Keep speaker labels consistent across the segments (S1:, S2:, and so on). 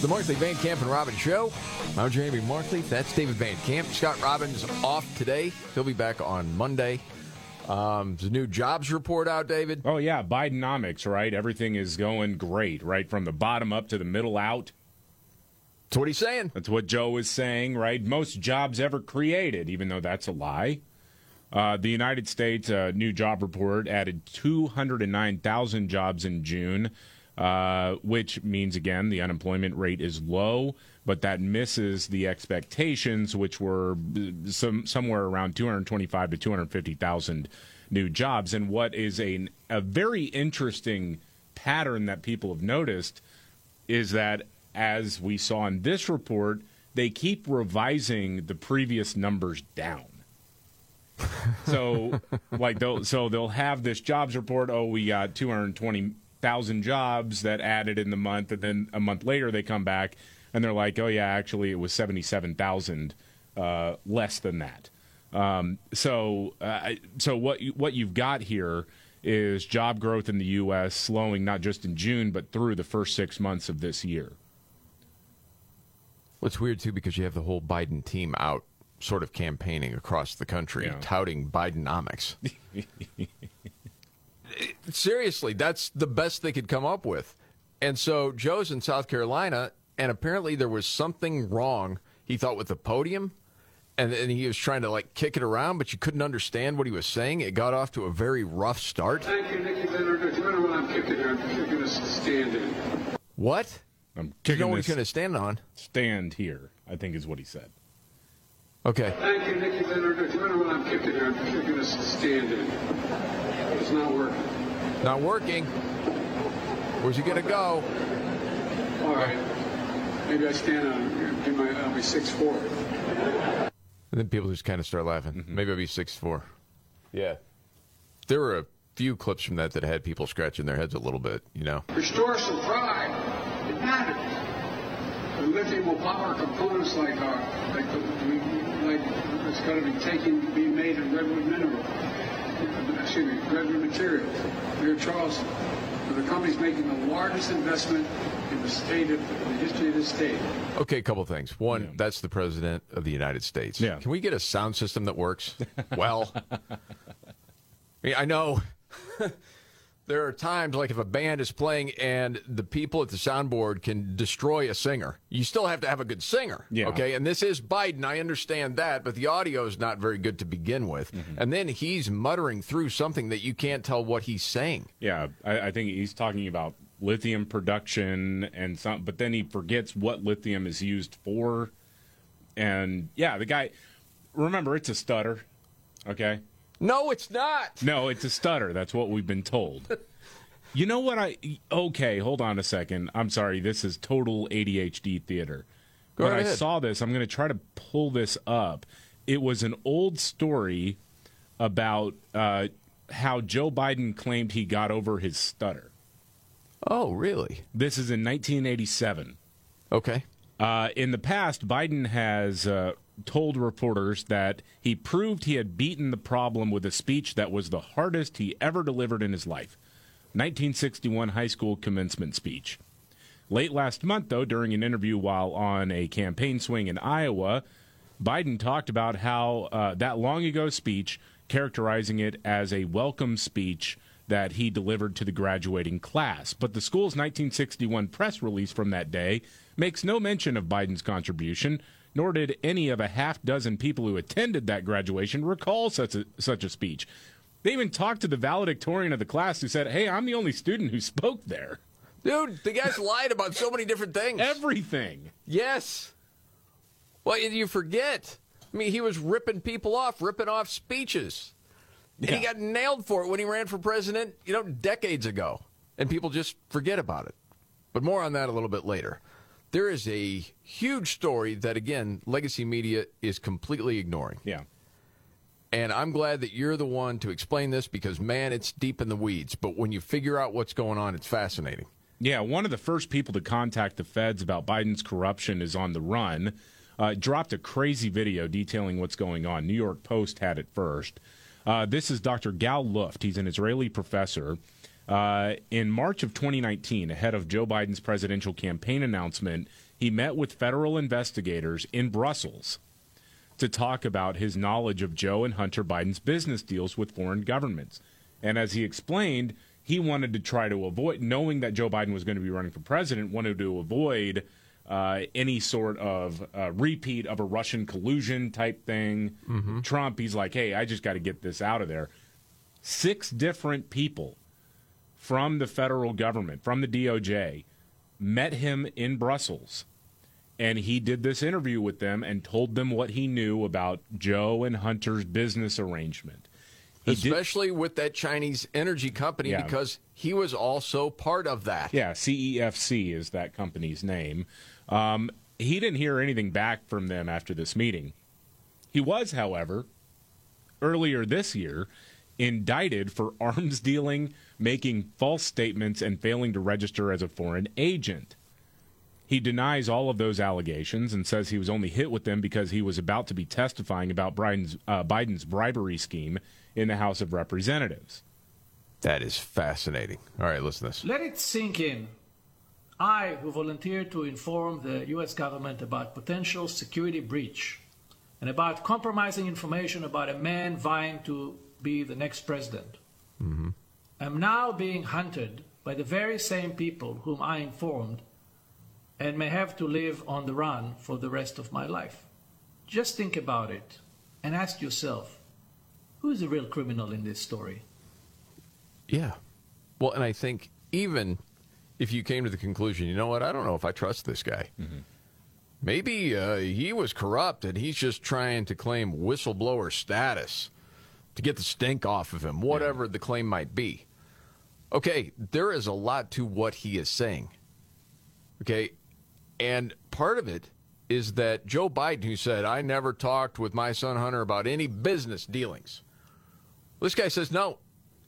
S1: The Markley Van Camp and Robbins Show. I'm Jamie Markley. That's David Van Camp. Scott Robbins off today. He'll be back on Monday. Um, a new jobs report out, David.
S2: Oh yeah, Bidenomics, right? Everything is going great, right? From the bottom up to the middle out.
S1: That's what he's saying.
S2: That's what Joe is saying, right? Most jobs ever created, even though that's a lie. Uh, the United States uh, new job report added 209,000 jobs in June, uh, which means again the unemployment rate is low, but that misses the expectations, which were uh, some somewhere around 225 to 250,000 new jobs. And what is a a very interesting pattern that people have noticed is that as we saw in this report, they keep revising the previous numbers down. so, like they'll so they'll have this jobs report. Oh, we got two hundred twenty thousand jobs that added in the month, and then a month later they come back and they're like, oh yeah, actually it was seventy seven thousand uh, less than that. Um, so, uh, so what you, what you've got here is job growth in the U.S. slowing not just in June but through the first six months of this year.
S1: What's weird too, because you have the whole Biden team out, sort of campaigning across the country,
S2: Yeah.
S1: touting Bidenomics. Seriously, that's the best they could come up with. And so Joe's in South Carolina, and apparently there was something wrong. He thought with the podium, and, and he was trying to like kick it around, but you couldn't understand what he was saying. It got off to a very rough start.
S3: Thank you, Nicky Leonard. Do you remember when I'm kicking here? I'm kicking a stand in.
S1: What?
S2: I'm
S1: Do you
S2: kicking
S1: know what he's going to stand on?
S2: stand here. I think is what he said.
S1: Okay.
S3: Thank you, Nicky Leonard. Do you remember when I'm kicking here? I'm kicking a stand in. It's not working.
S1: Not working. Where's he going to go?
S3: All right. Maybe I stand on. Give my. I'll be six four.
S1: And then people just kind of start laughing. Mm-hmm. Maybe I'll be six four. Yeah. There were a few clips from that that had people scratching their heads a little bit, you know.
S3: Restore some pride. It matters. The lithium will power components like our, like, the, we, like it's going to be taken, being made in redwood mineral. Excuse me, redwood materials near Charleston. The company's making the largest investment in the state of the history of the state.
S1: Okay, a couple things. One, that's the president of the United States.
S2: Yeah.
S1: Can we get a sound system that works? well, I, mean, I know there are times like if a band is playing and the people at the soundboard can destroy a singer, you still have to have a good singer.
S2: Yeah.
S1: Okay. And this is Biden. I understand that, but the audio is not very good to begin with. Mm-hmm. And then he's muttering through something that you can't tell what he's saying.
S2: Yeah, I, I think he's talking about lithium production and some, but then he forgets what lithium is used for. And yeah, the guy. Remember, it's a stutter. Okay.
S1: No, it's not.
S2: No, it's a stutter. That's what we've been told. You know what I Okay, hold on a second. I'm sorry. This is total ADHD theater.
S1: Go
S2: when
S1: right
S2: I saw this, I'm going to try to pull this up. It was an old story about uh, how Joe Biden claimed he got over his stutter.
S1: Oh, really?
S2: This is in 1987.
S1: Okay.
S2: Uh, in the past, Biden has uh, told reporters that he proved he had beaten the problem with a speech that was the hardest he ever delivered in his life 1961 high school commencement speech. Late last month, though, during an interview while on a campaign swing in Iowa, Biden talked about how uh, that long ago speech, characterizing it as a welcome speech that he delivered to the graduating class. But the school's 1961 press release from that day makes no mention of Biden's contribution, nor did any of a half dozen people who attended that graduation recall such a, such a speech. They even talked to the valedictorian of the class who said, Hey, I'm the only student who spoke there.
S1: Dude, the guy's lied about so many different things.
S2: Everything.
S1: Yes. Well, you forget. I mean, he was ripping people off, ripping off speeches. And he got nailed for it when he ran for president, you know, decades ago. And people just forget about it. But more on that a little bit later. There is a huge story that, again, legacy media is completely ignoring.
S2: Yeah.
S1: And I'm glad that you're the one to explain this because, man, it's deep in the weeds. But when you figure out what's going on, it's fascinating.
S2: Yeah, one of the first people to contact the feds about Biden's corruption is on the run. Uh, dropped a crazy video detailing what's going on. New York Post had it first. Uh, this is Dr. Gal Luft. He's an Israeli professor. Uh, in March of 2019, ahead of Joe Biden's presidential campaign announcement, he met with federal investigators in Brussels to talk about his knowledge of Joe and Hunter Biden's business deals with foreign governments. And as he explained, he wanted to try to avoid, knowing that Joe Biden was going to be running for president, wanted to avoid uh, any sort of uh, repeat of a Russian collusion type thing.
S1: Mm-hmm.
S2: Trump, he's like, hey, I just got to get this out of there. Six different people from the federal government, from the DOJ, met him in Brussels. And he did this interview with them and told them what he knew about Joe and Hunter's business arrangement. He did-
S1: Especially with that Chinese energy company
S2: Yeah.
S1: because he was also part of that.
S2: Yeah, CEFC is that company's name. Um, he didn't hear anything back from them after this meeting. He was, however, earlier this year, indicted for arms dealing, making false statements, and failing to register as a foreign agent. He denies all of those allegations and says he was only hit with them because he was about to be testifying about Biden's, uh, Biden's bribery scheme in the House of Representatives.
S1: That is fascinating. All right, listen to this.
S4: Let it sink in. I, who volunteered to inform the U.S. government about potential security breach and about compromising information about a man vying to be the next president, am now being hunted by the very same people whom I informed and may have to live on the run for the rest of my life. Just think about it and ask yourself who is the real criminal in this story?
S1: Yeah. Well, and I think even if you came to the conclusion, you know what, I don't know if I trust this guy. Maybe uh, he was corrupt and he's just trying to claim whistleblower status to get the stink off of him, whatever the claim might be. Okay, there is a lot to what he is saying. Okay, and part of it is that Joe Biden, who said, I never talked with my son Hunter about any business dealings. This guy says, no,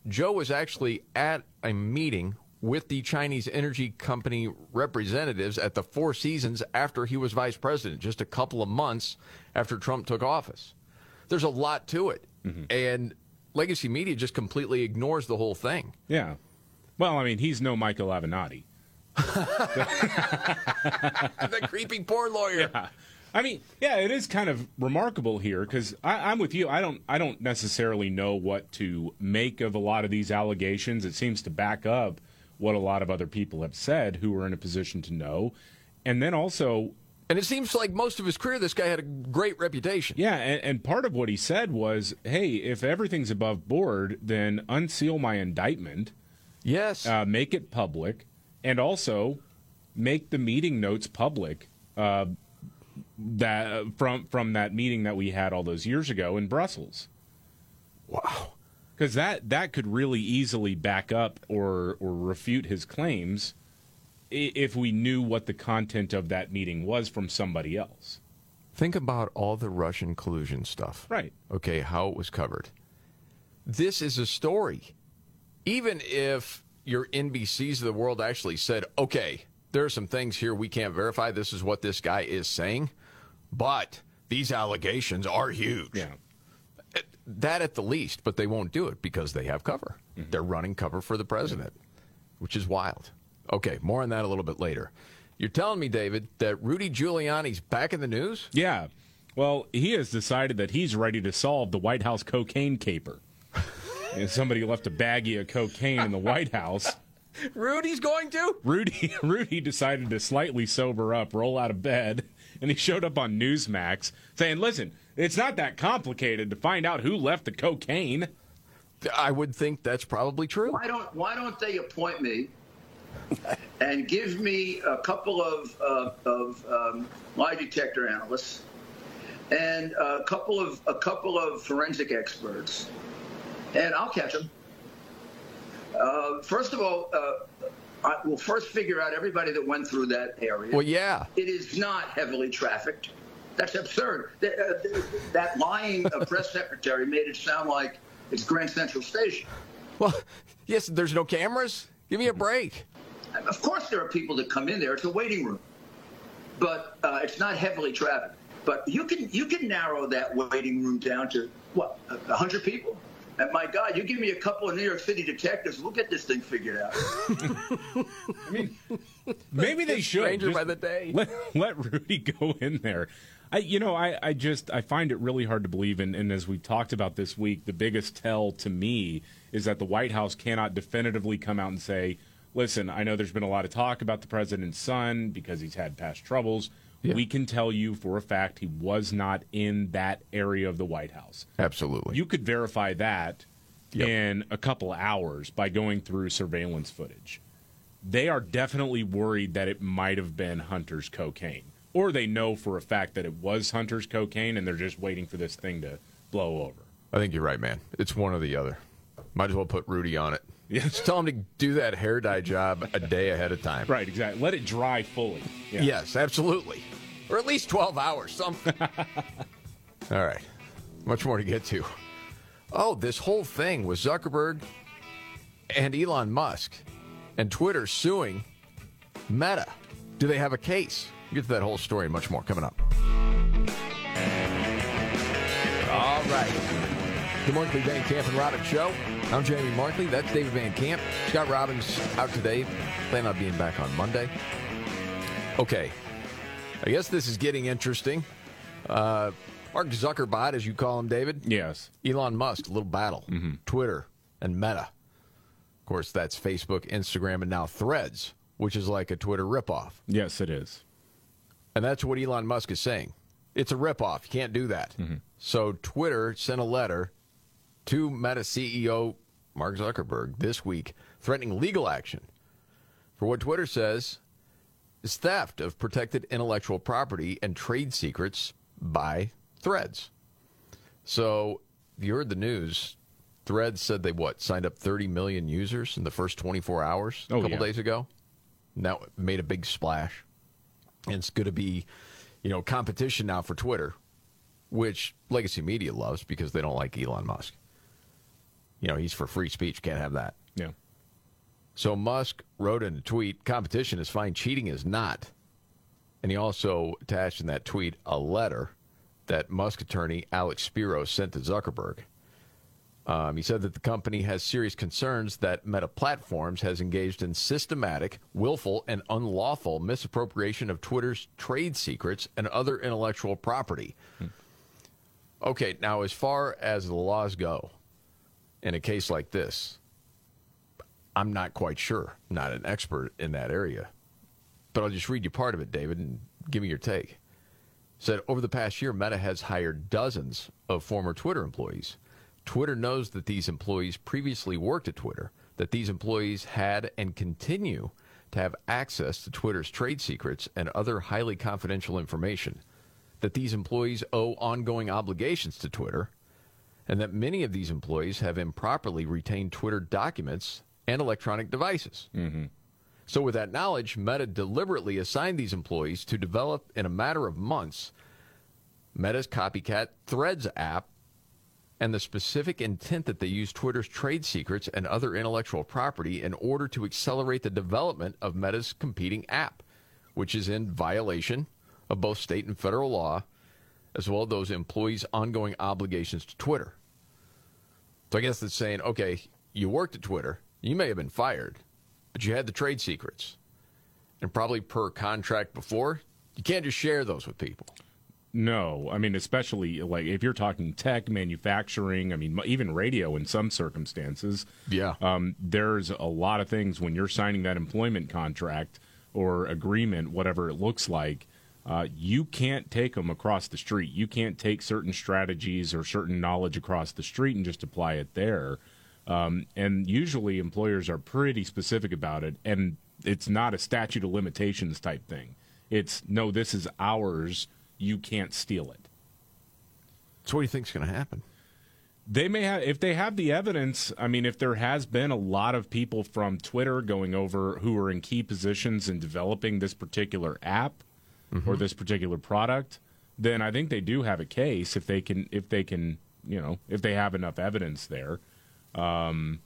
S1: Joe was actually at a meeting with the Chinese energy company representatives at the Four Seasons after he was vice president, just a couple of months after Trump took office. There's a lot to it. Mm-hmm. And legacy media just completely ignores the whole thing.
S2: Yeah. Well, I mean, he's no Michael Avenatti.
S1: the creepy poor lawyer.
S2: I mean, yeah, it is kind of remarkable here because I'm with you. I don't, I don't necessarily know what to make of a lot of these allegations. It seems to back up what a lot of other people have said who are in a position to know, and then also,
S1: And it seems like most of his career, this guy had a great reputation.
S2: yeah, and, and part of what he said was, "Hey, if everything's above board, then unseal my indictment,
S1: Yes.
S2: uh, make it public, and also make the meeting notes public." Uh, that from from that meeting that we had all those years ago in Brussels.
S1: wow.
S2: because that that could really easily back up or or refute his claims if we knew what the content of that meeting was from somebody else.
S1: Think about all the Russian collusion stuff.
S2: Right.
S1: Okay, how it was covered. This is a story. Even if your NBCs of the world actually said, okay, there are some things here we can't verify. This is what this guy is saying. But these allegations are huge.
S2: Yeah.
S1: Eh, that at the least, but they won't do it because they have cover. Mm-hmm. They're running cover for the president, which is wild. Okay, more on that a little bit later. You're telling me, David, that Rudy Giuliani's back in the news?
S2: Yeah. Well, he has decided that he's ready to solve the White House cocaine caper. and somebody left a baggie of cocaine in the White House.
S1: Rudy's going to?
S2: Rudy Rudy decided to slightly sober up, roll out of bed, and he showed up on Newsmax saying, "Listen, it's not that complicated to find out who left the cocaine."
S1: I would think that's probably true.
S5: Why don't Why don't they appoint me and give me a couple of uh, of um, lie detector analysts and a couple of a couple of forensic experts, and I'll catch them. Uh, first of all, uh, I will first figure out everybody that went through that area.
S1: Well, yeah.
S5: It is not heavily trafficked. That's absurd. Uh, th- That lying press secretary made it sound like it's Grand Central Station.
S1: Well, yes, there's no cameras. Give me a break.
S5: Of course, there are people that come in there. It's a waiting room, but uh, it's not heavily trafficked. But you can you can narrow that waiting room down to what a hundred people. And my God, you give me a couple of New York City detectives, we'll get this thing figured out.
S2: I mean, Maybe they should.
S1: Stranger by the day.
S2: Let, let Rudy go in there. I, you know, I, I just I find it really hard to believe, and, and as we've talked about this week, the biggest tell to me is that the White House cannot definitively come out and say, "Listen, I know there's been a lot of talk about the president's son because he's had past troubles.
S1: Yeah.
S2: We can tell you for a fact he was not in that area of the White House.
S1: Absolutely.
S2: You could verify that
S1: Yep.
S2: in a couple hours by going through surveillance footage. They are definitely worried that it might have been Hunter's cocaine. Or they know for a fact that it was Hunter's cocaine and they're just waiting for this thing to blow over.
S1: I think you're right, man. It's one or the other. Might as well put Rudy on it.
S2: Yes.
S1: Just tell him to do that hair dye job a day ahead of time.
S2: Right, exactly. Let it dry fully. Yeah.
S1: Yes, absolutely. Or at least 12 hours, something. All right. Much more to get to. Oh, this whole thing with Zuckerberg and Elon Musk and Twitter suing Meta. Do they have a case? We'll get to that whole story and much more coming up. All right. The Markley Van Camp and Robbins Show. I'm Jamie Markley. That's David Van Camp. Scott Robbins out today. Plan on being back on Monday. Okay. I guess this is getting interesting. Uh, Mark Zuckerbot, as you call him, David.
S2: Yes.
S1: Elon Musk, a little battle.
S2: Mm-hmm.
S1: Twitter and Meta. Of course, that's Facebook, Instagram, and now Threads, which is like a Twitter ripoff.
S2: Yes, it is.
S1: And that's what Elon Musk is saying. It's a ripoff. You can't do that. So Twitter sent a letter to Meta CEO Mark Zuckerberg this week threatening legal action for what Twitter says is theft of protected intellectual property and trade secrets by Threads. So, if you heard the news, Threads said they what signed up 30 million users in the first 24 hours a
S2: Oh,
S1: couple
S2: yeah.
S1: days ago. Now made a big splash. And it's going to be, you know, competition now for Twitter, which legacy media loves because they don't like Elon Musk. You know, he's for free speech, can't have that.
S2: Yeah.
S1: So Musk wrote in a tweet, competition is fine, cheating is not. And he also attached in that tweet a letter that Musk attorney Alex Spiro sent to Zuckerberg. Um, he said that the company has serious concerns that Meta Platforms has engaged in systematic, willful, and unlawful misappropriation of Twitter's trade secrets and other intellectual property. Okay, now as far as the laws go, in a case like this, I'm not quite sure. Not an expert in that area. But I'll just read you part of it, David, and give me your take. Said over the past year, Meta has hired dozens of former Twitter employees. Twitter knows that these employees previously worked at Twitter, that these employees had and continue to have access to Twitter's trade secrets and other highly confidential information, that these employees owe ongoing obligations to Twitter, and that many of these employees have improperly retained Twitter documents and electronic devices. Mm-hmm. So, with that knowledge, Meta deliberately assigned these employees to develop, in a matter of months, Meta's copycat Threads app and the specific intent that they use Twitter's trade secrets and other intellectual property in order to accelerate the development of Meta's competing app, which is in violation of both state and federal law, as well as those employees' ongoing obligations to Twitter. So I guess it's saying, okay, you worked at Twitter, you may have been fired, but you had the trade secrets. And probably per contract before, you can't just share those with people.
S2: No, I mean, especially like if you're talking tech, manufacturing, I mean, even radio in some circumstances.
S1: Yeah.
S2: Um, there's a lot of things when you're signing that employment contract or agreement, whatever it looks like. Uh, you can't take them across the street. You can't take certain strategies or certain knowledge across the street and just apply it there. Um, and usually employers are pretty specific about it, and it's not a statute of limitations type thing. It's no, this is ours. You can't steal it.
S1: So what do you think's going to happen?
S2: they may have if they have the evidence i mean if there has been a lot of people from twitter going over who are in key positions in developing this particular app or this particular product then i think they do have a case if they can if they can you know if they have enough evidence there. Um,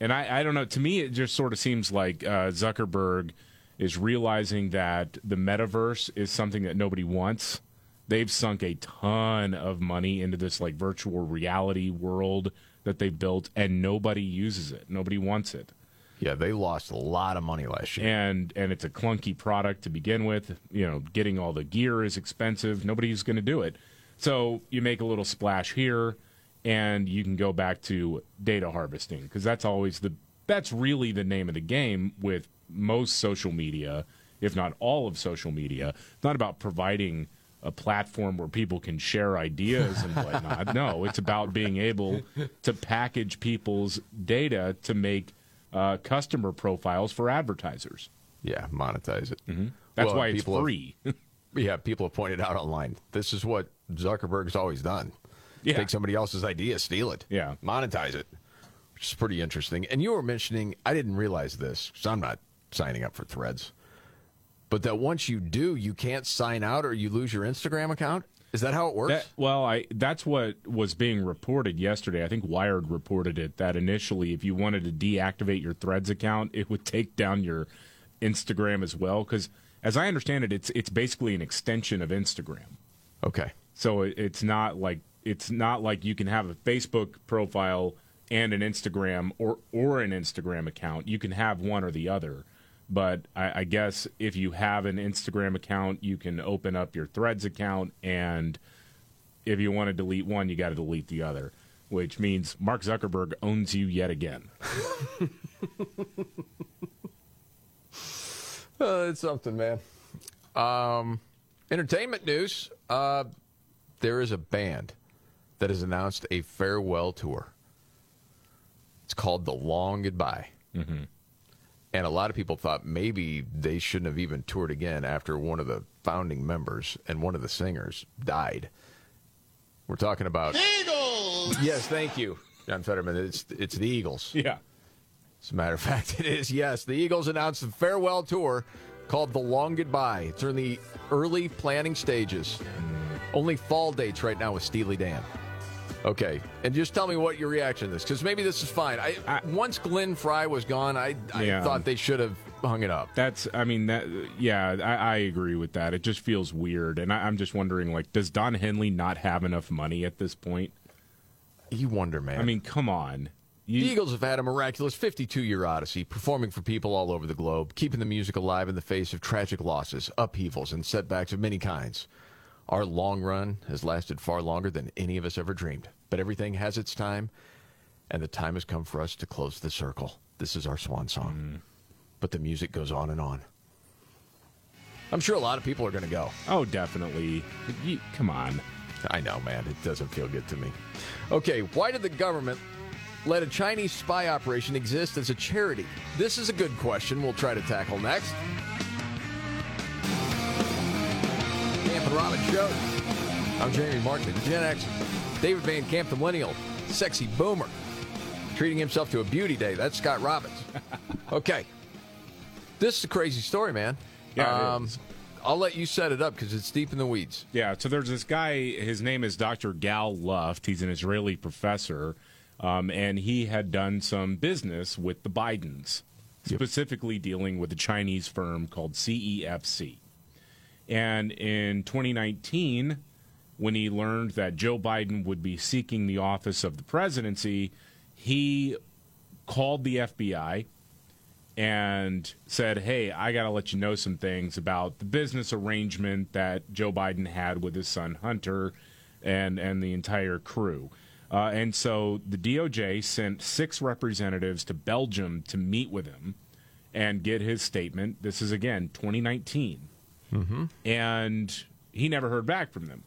S2: and I, I don't know. To me it just sort of seems like uh, zuckerberg is realizing that the metaverse is something that nobody wants. They've sunk a ton of money into this like virtual reality world that they built and nobody uses it. Nobody wants it
S1: Yeah, they lost a lot of money last year.
S2: and and it's a clunky product to begin with. You know getting all the gear is expensive. Nobody's going to do it. So you make a little splash here and you can go back to data harvesting because that's always the that's really the name of the game with most social media if not all of social media. It's not about providing a platform where people can share ideas and whatnot. No it's about being able to package people's data to make uh, customer profiles for advertisers
S1: Yeah, monetize it. Mm-hmm.
S2: that's why it's free
S1: yeah, people have pointed out online. This is what Zuckerberg's always done.
S2: Yeah.
S1: Take somebody else's idea, steal it.
S2: Yeah.
S1: Monetize it, which is pretty interesting. And you were mentioning, I didn't realize this because I'm not signing up for threads, but that once you do, you can't sign out or you lose your Instagram account. Is that how it works?
S2: That, well, I that's what was being reported yesterday. I think Wired reported it that initially, if you wanted to deactivate your Threads account, it would take down your Instagram as well. Because as I understand it, it's it's basically an extension of Instagram.
S1: okay.
S2: So it, it's not like it's not like you can have a Facebook profile and an Instagram or or an Instagram account. You can have one or the other. But I, I guess if you have an Instagram account, you can open up your Threads account, and if you want to delete one, you got to delete the other. Which means Mark Zuckerberg owns you yet again.
S1: Uh, it's something, man. Um, entertainment news. Uh, there is a band that has announced a farewell tour. It's called The Long Goodbye. Mm-hmm. And a lot of people thought maybe they shouldn't have even toured again after one of the founding members and one of the singers died. We're talking about
S6: Eagles!
S1: Yes, thank you, John Fetterman. It's it's the Eagles.
S2: Yeah.
S1: As a matter of fact, it is, yes. The Eagles announced a farewell tour called The Long Goodbye. It's in the early planning stages. Only fall dates right now with Steely Dan. Okay, and just tell me what your reaction to this, because maybe this is fine. I,
S2: I-
S1: once Glenn Frey was gone, I, I
S2: Yeah.
S1: thought they should have hung it up.
S2: That's, I mean, that, yeah, I, I agree with that. It just feels weird. And I, I'm just wondering, like, does Don Henley not have enough money at this point?
S1: You wonder, man.
S2: I mean, come on.
S1: The Eagles have had a miraculous 52 year odyssey, performing for people all over the globe, keeping the music alive in the face of tragic losses, upheavals, and setbacks of many kinds. Our long run has lasted far longer than any of us ever dreamed, but everything has its time, and the time has come for us to close the circle. This is our swan song. Mm. But the music goes on and on. I'm sure a lot of people are going to go.
S2: oh, definitely. You, come on.
S1: I know, man. It doesn't feel good to me. Okay, why did the government let a Chinese spy operation exist as a charity? This is a good question we'll try to tackle next. Camp and Robin Show. I'm Jamie Markley, Gen X. David Van Camp, the millennial, sexy boomer, treating himself to a beauty day. That's Scott Robbins. Okay. This is a crazy story, man.
S2: Yeah, is.
S1: I'll let you set it up because it's deep in the weeds.
S2: Yeah, so there's this guy, his name is Dr. Gal Luft. He's an Israeli professor, um, and he had done some business with the Bidens, specifically dealing with a Chinese firm called CEFC. And in 2019, when he learned that Joe Biden would be seeking the office of the presidency, he called the FBI and said, Hey, I got to let you know some things about the business arrangement that Joe Biden had with his son Hunter and, and the entire crew. Uh, and so the DOJ sent six representatives to Belgium to meet with him and get his statement. This is again 2019. And he never heard back from them.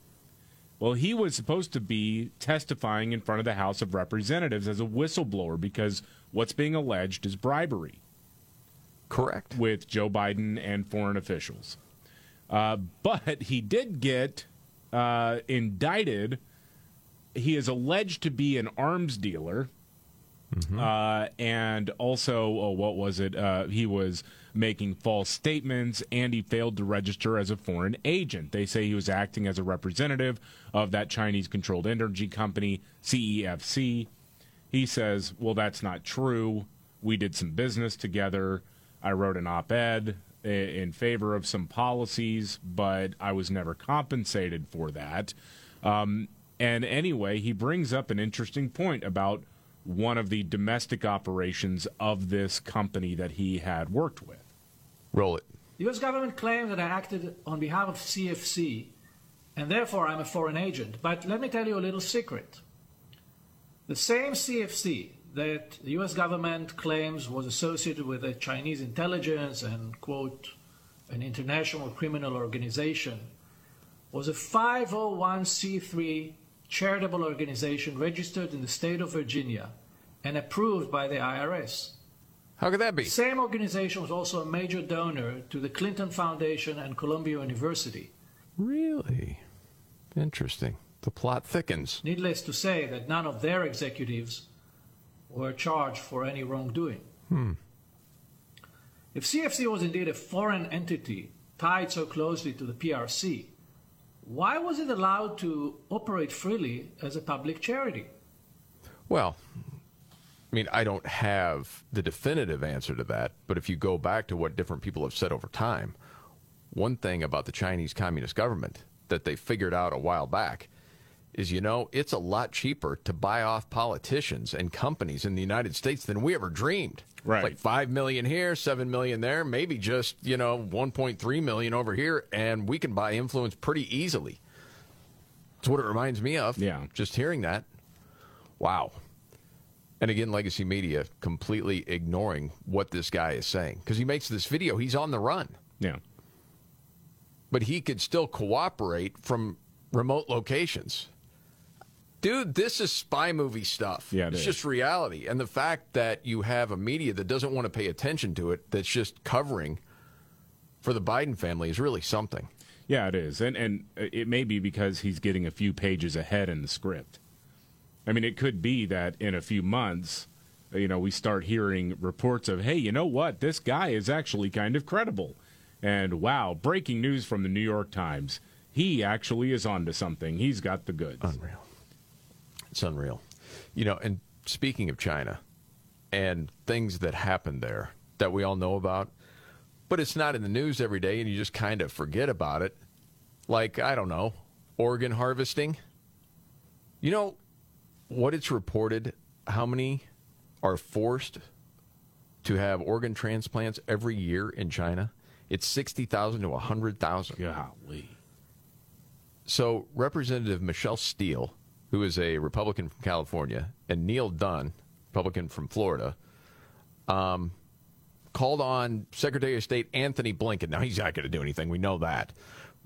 S2: Well, he was supposed to be testifying in front of the House of Representatives as a whistleblower because what's being alleged is bribery
S1: Correct.
S2: with Joe Biden and foreign officials. Uh, but he did get uh, indicted he is alleged to be an arms dealer. Uh, and also, oh, what was it? Uh, he was making false statements and he failed to register as a foreign agent. They say he was acting as a representative of that Chinese controlled energy company, CEFC. He says, well, that's not true. We did some business together. I wrote an op ed in favor of some policies, but I was never compensated for that. Um, and anyway, he brings up an interesting point about one of the domestic operations of this company that he had worked with.
S1: Roll it.
S4: The US government claims that I acted on behalf of CEFC and therefore I'm a foreign agent. But let me tell you a little secret. The same CEFC that the US government claims was associated with the Chinese intelligence and, quote, an international criminal organization was a 501c3 charitable organization registered in the state of Virginia and approved by the IRS.
S1: How could that be?
S4: Same organization was also a major donor to the Clinton Foundation and Columbia University.
S1: Really? Interesting. The plot thickens.
S4: Needless to say that none of their executives were charged for any wrongdoing.
S1: Hmm.
S4: If CEFC was indeed a foreign entity tied so closely to the PRC, why was it allowed to operate freely as a public charity?
S1: Well, I mean, I don't have the definitive answer to that, but if you go back to what different people have said over time, one thing about the Chinese Communist government that they figured out a while back is you know, it's a lot cheaper to buy off politicians and companies in the United States than we ever dreamed.
S2: Right.
S1: Like 5 million here, 7 million there, maybe just, you know, 1.3 million over here and we can buy influence pretty easily. That's what it reminds me of.
S2: Yeah.
S1: Just hearing that. Wow. And again, legacy media completely ignoring what this guy is saying because he makes this video. He's on the run,
S2: Yeah.
S1: but he could still cooperate from remote locations. Dude, this is spy movie stuff.
S2: Yeah, it
S1: it's
S2: is.
S1: just reality. And the fact that you have a media that doesn't want to pay attention to it, that's just covering for the Biden family, is really something.
S2: Yeah, it is, and and uh, it may be because he's getting a few pages ahead in the script. I mean, it could be that in a few months, you know, we start hearing reports of, hey, you know what, this guy is actually kind of credible, and wow, breaking news from the New York Times, he actually is onto something. He's got the goods.
S1: Unreal. It's unreal. You know, and speaking of China and things that happen there that we all know about, but it's not in the news every day and you just kind of forget about it. Like, I don't know, organ harvesting. You know what it's reported how many are forced to have organ transplants every year in China? It's 60,000 to 100,000.
S2: Golly.
S1: So, Representative Michelle Steel, who is a Republican from California, and Neal Dunn, Republican from Florida, um, called on Secretary of State Anthony Blinken. Now, he's not going to do anything. We know that.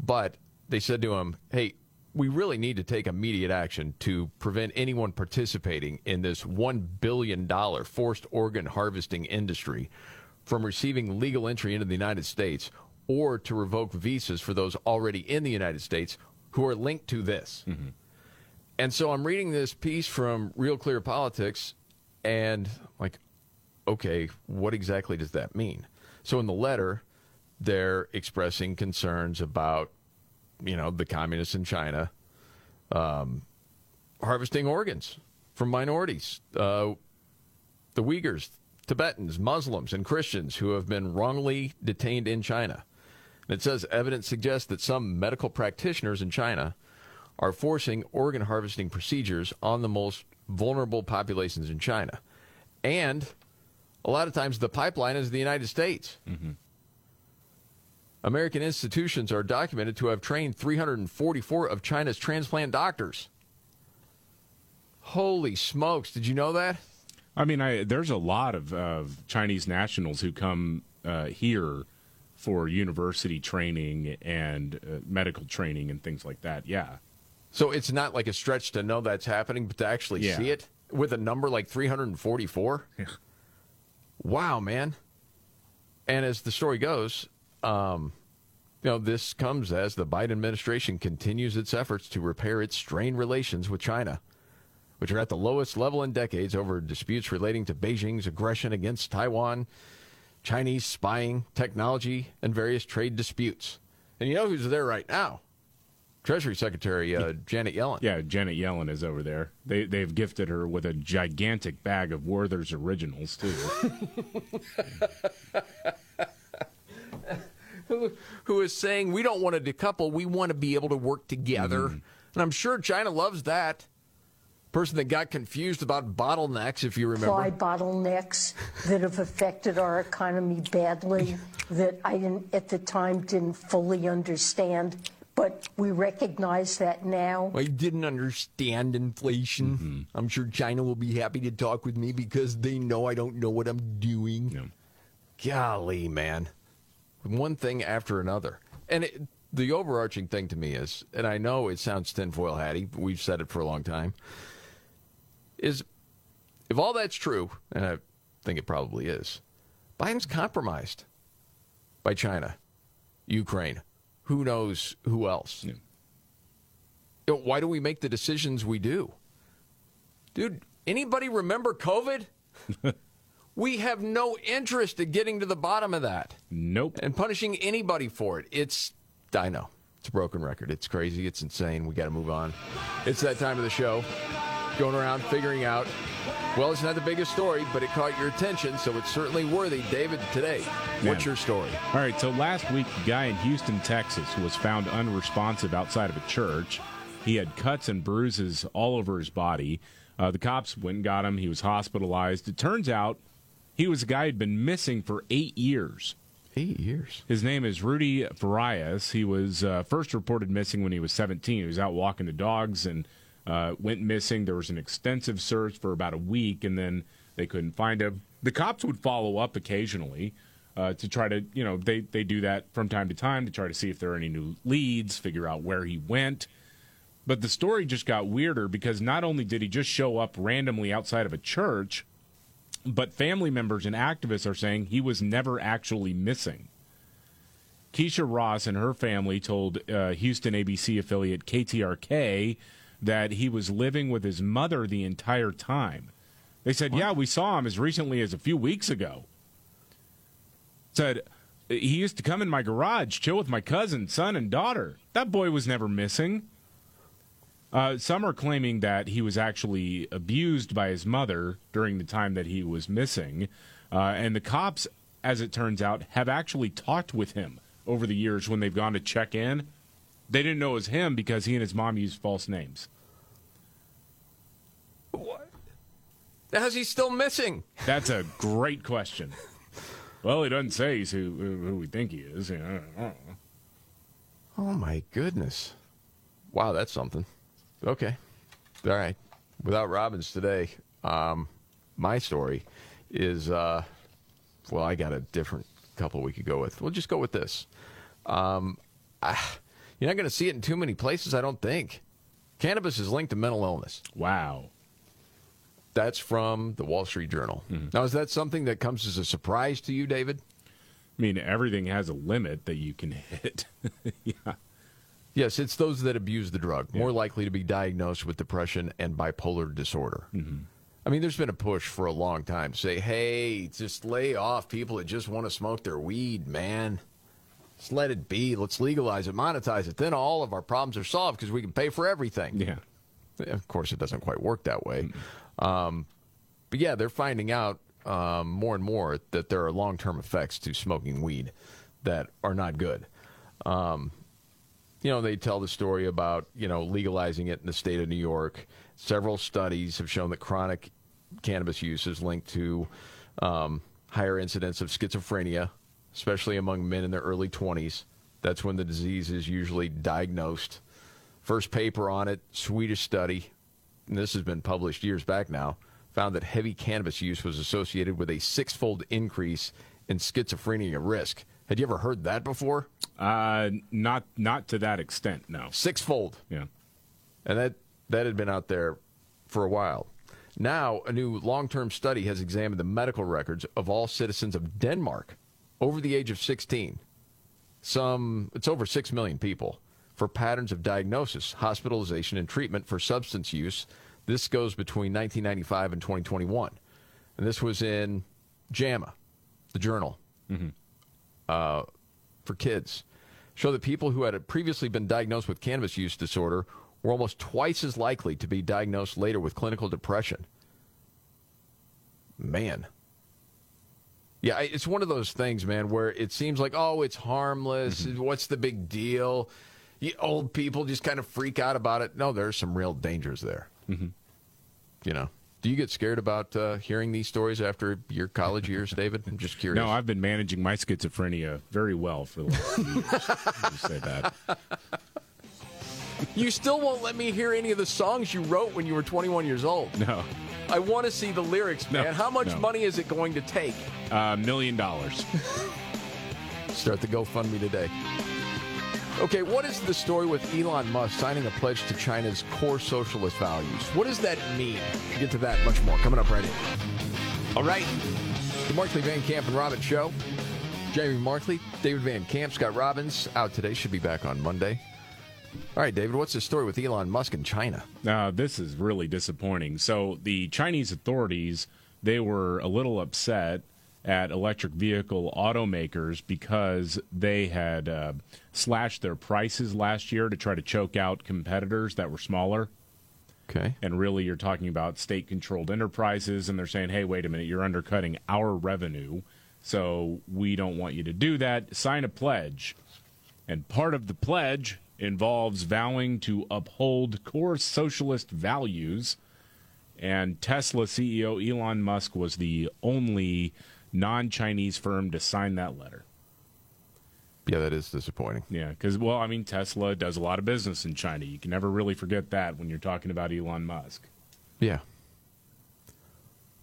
S1: But they said to him, hey, we really need to take immediate action to prevent anyone participating in this $1 billion forced organ harvesting industry from receiving legal entry into the United States or to revoke visas for those already in the United States who are linked to this. Mm-hmm. And so I'm reading this piece from Real Clear Politics and like, okay, what exactly does that mean? So in the letter, they're expressing concerns about, you know, the communists in China um, harvesting organs from minorities, uh, the Uyghurs, Tibetans, Muslims, and Christians who have been wrongly detained in China. And it says evidence suggests that some medical practitioners in China are forcing organ harvesting procedures on the most vulnerable populations in China. And a lot of times the pipeline is the United States. American institutions are documented to have trained 344 of China's transplant doctors. Holy smokes, did you know that?
S2: I mean, I, there's a lot of of Chinese nationals who come uh, here for university training and uh, medical training and things like that. Yeah.
S1: So it's not like a stretch to know that's happening, but to actually
S2: Yeah.
S1: see it with a number like 344?
S2: Yeah.
S1: Wow, man. And as the story goes, um, you know, this comes as the Biden administration continues its efforts to repair its strained relations with China. which are at the lowest level in decades over disputes relating to Beijing's aggression against Taiwan, Chinese spying, technology, and various trade disputes. And you know who's there right now? Treasury Secretary uh, Janet Yellen.
S2: Yeah, Janet Yellen is over there. They they've gifted her with a gigantic bag of Werther's originals too.
S1: who, who is saying we don't want to decouple, we want to be able to work together.
S2: Mm-hmm.
S1: And I'm sure China loves that. Person that got confused about bottlenecks, if you remember.
S7: Supply bottlenecks that have affected our economy badly, that I didn't, at the time didn't fully understand, but we recognize that now.
S1: I didn't understand inflation.
S2: Mm-hmm.
S1: I'm sure China will be happy to talk with me because they know I don't know what I'm doing. Golly, man. One thing after another. And it, the overarching thing to me is, and I know it sounds tinfoil hatty, but we've said it for a long time, is if all that's true, and I think it probably is, Biden's compromised by China, Ukraine, who knows who else. You know, Why do we make the decisions we do? Dude, anybody remember COVID? we have no interest in getting to the bottom of that.
S2: Nope.
S1: And punishing anybody for it. It's, I know, it's a broken record. It's crazy. It's insane. We got to move on. It's that time of the show. Going around figuring out, well, it's not the biggest story, but it caught your attention, so it's certainly worthy. David, today, what's your story?
S2: All right, so last week, a guy in Houston, Texas, was found unresponsive outside of a church. He had cuts and bruises all over his body. Uh, the cops went and got him. He was hospitalized. It turns out he was a guy who'd been missing for eight years.
S1: Eight years.
S2: His name is Rudy Farias. He was uh, first reported missing when he was 17. He was out walking the dogs and uh, went missing. There was an extensive search for about a week, and then they couldn't find him. The cops would follow up occasionally uh, to try to, you know, they, they do that from time to time to try to see if there are any new leads, figure out where he went. But the story just got weirder because not only did he just show up randomly outside of a church, but family members and activists are saying he was never actually missing. Keisha Ross and her family told uh, Houston ABC affiliate KTRK that he was living with his mother the entire time. They said, "Yeah, we saw him as recently as a few weeks ago." Said he used to come in my garage, chill with my cousin, son, and daughter. That boy was never missing. Uh, some are claiming that he was actually abused by his mother during the time that he was missing. Uh, and the cops, as it turns out, have actually talked with him over the years when they've gone to check in. They didn't know it was him because he and his mom used false names. What?
S1: How's he still missing?
S2: That's a great question. Well, he doesn't say he's who, who we think he is. You know, I don't know.
S1: Oh my goodness! Wow, that's something. Okay, all right. Without Robbins today, um, my story is uh, well, I got a different couple we could go with. We'll just go with this. Um, I, you're not going to see it in too many places, I don't think. Cannabis is linked to mental illness.
S2: Wow.
S1: That's from the Wall Street Journal. Now, is that something that comes as a surprise to you, David?
S2: I mean, everything has a limit that you can hit. yeah.
S1: Yes, it's those that abuse the drug more likely to be diagnosed with depression and bipolar disorder. I mean, there's been a push for a long time to say, hey, just lay off people that just want to smoke their weed, man. Just let it be. Let's legalize it, monetize it. Then all of our problems are solved because we can pay for everything.
S2: Yeah.
S1: Of course, it doesn't quite work that way. Um, but yeah, they're finding out um, more and more that there are long term effects to smoking weed that are not good. Um, you know, they tell the story about, you know, legalizing it in the state of New York. Several studies have shown that chronic cannabis use is linked to um, higher incidence of schizophrenia, especially among men in their early 20s. That's when the disease is usually diagnosed. First paper on it, Swedish study, and this has been published years back now, found that heavy cannabis use was associated with a six-fold increase in schizophrenia risk. Had you ever heard that before?
S2: Uh, not not to that extent, no.
S1: Sixfold.
S2: Yeah.
S1: And that, that had been out there for a while. Now, a new long term study has examined the medical records of all citizens of Denmark over the age of 16. Some, it's over 6 million people, for patterns of diagnosis, hospitalization, and treatment for substance use This goes between 1995 and 2021. And this was in JAMA, the journal uh, for kids. Show that people who had previously been diagnosed with cannabis use disorder were almost twice as likely to be diagnosed later with clinical depression. Man. Yeah, it's one of those things, man, where it seems like, oh, it's harmless. What's the big deal? You old people just kind of freak out about it. No, there's some real dangers there.
S2: Mm-hmm.
S1: You know, do you get scared about uh, hearing these stories after your college years, David? I'm just curious.
S2: No, I've been managing my schizophrenia very well for the last few years. I'll say that.
S1: You still won't let me hear any of the songs you wrote when you were 21 years old.
S2: No.
S1: I want to see the lyrics,
S2: No,
S1: man. How much
S2: no.
S1: money is it going to take?
S2: A uh, million dollars.
S1: Start the GoFundMe today. Okay, what is the story with Elon Musk signing a pledge to China's core socialist values? What does that mean? We'll get to that much more coming up right in. All right. The Markley Van Camp and Robbins Show. Jamie Markley, David Van Camp, Scott Robbins out today. Should be back on Monday. All right, David, what's the story with Elon Musk and China?
S2: Now, this is really disappointing. So, the Chinese authorities they were a little upset at electric vehicle automakers because they had uh, slashed their prices last year to try to choke out competitors that were smaller.
S1: Okay.
S2: And really, you're talking about state controlled enterprises, and they're saying, hey, wait a minute, you're undercutting our revenue, so we don't want you to do that. Sign a pledge. And part of the pledge involves vowing to uphold core socialist values. And Tesla CEO Elon Musk was the only non Chinese firm to sign that letter.
S1: Yeah, that is disappointing.
S2: Yeah, because, well, I mean, Tesla does a lot of business in China. You can never really forget that when you're talking about Elon Musk.
S1: Yeah.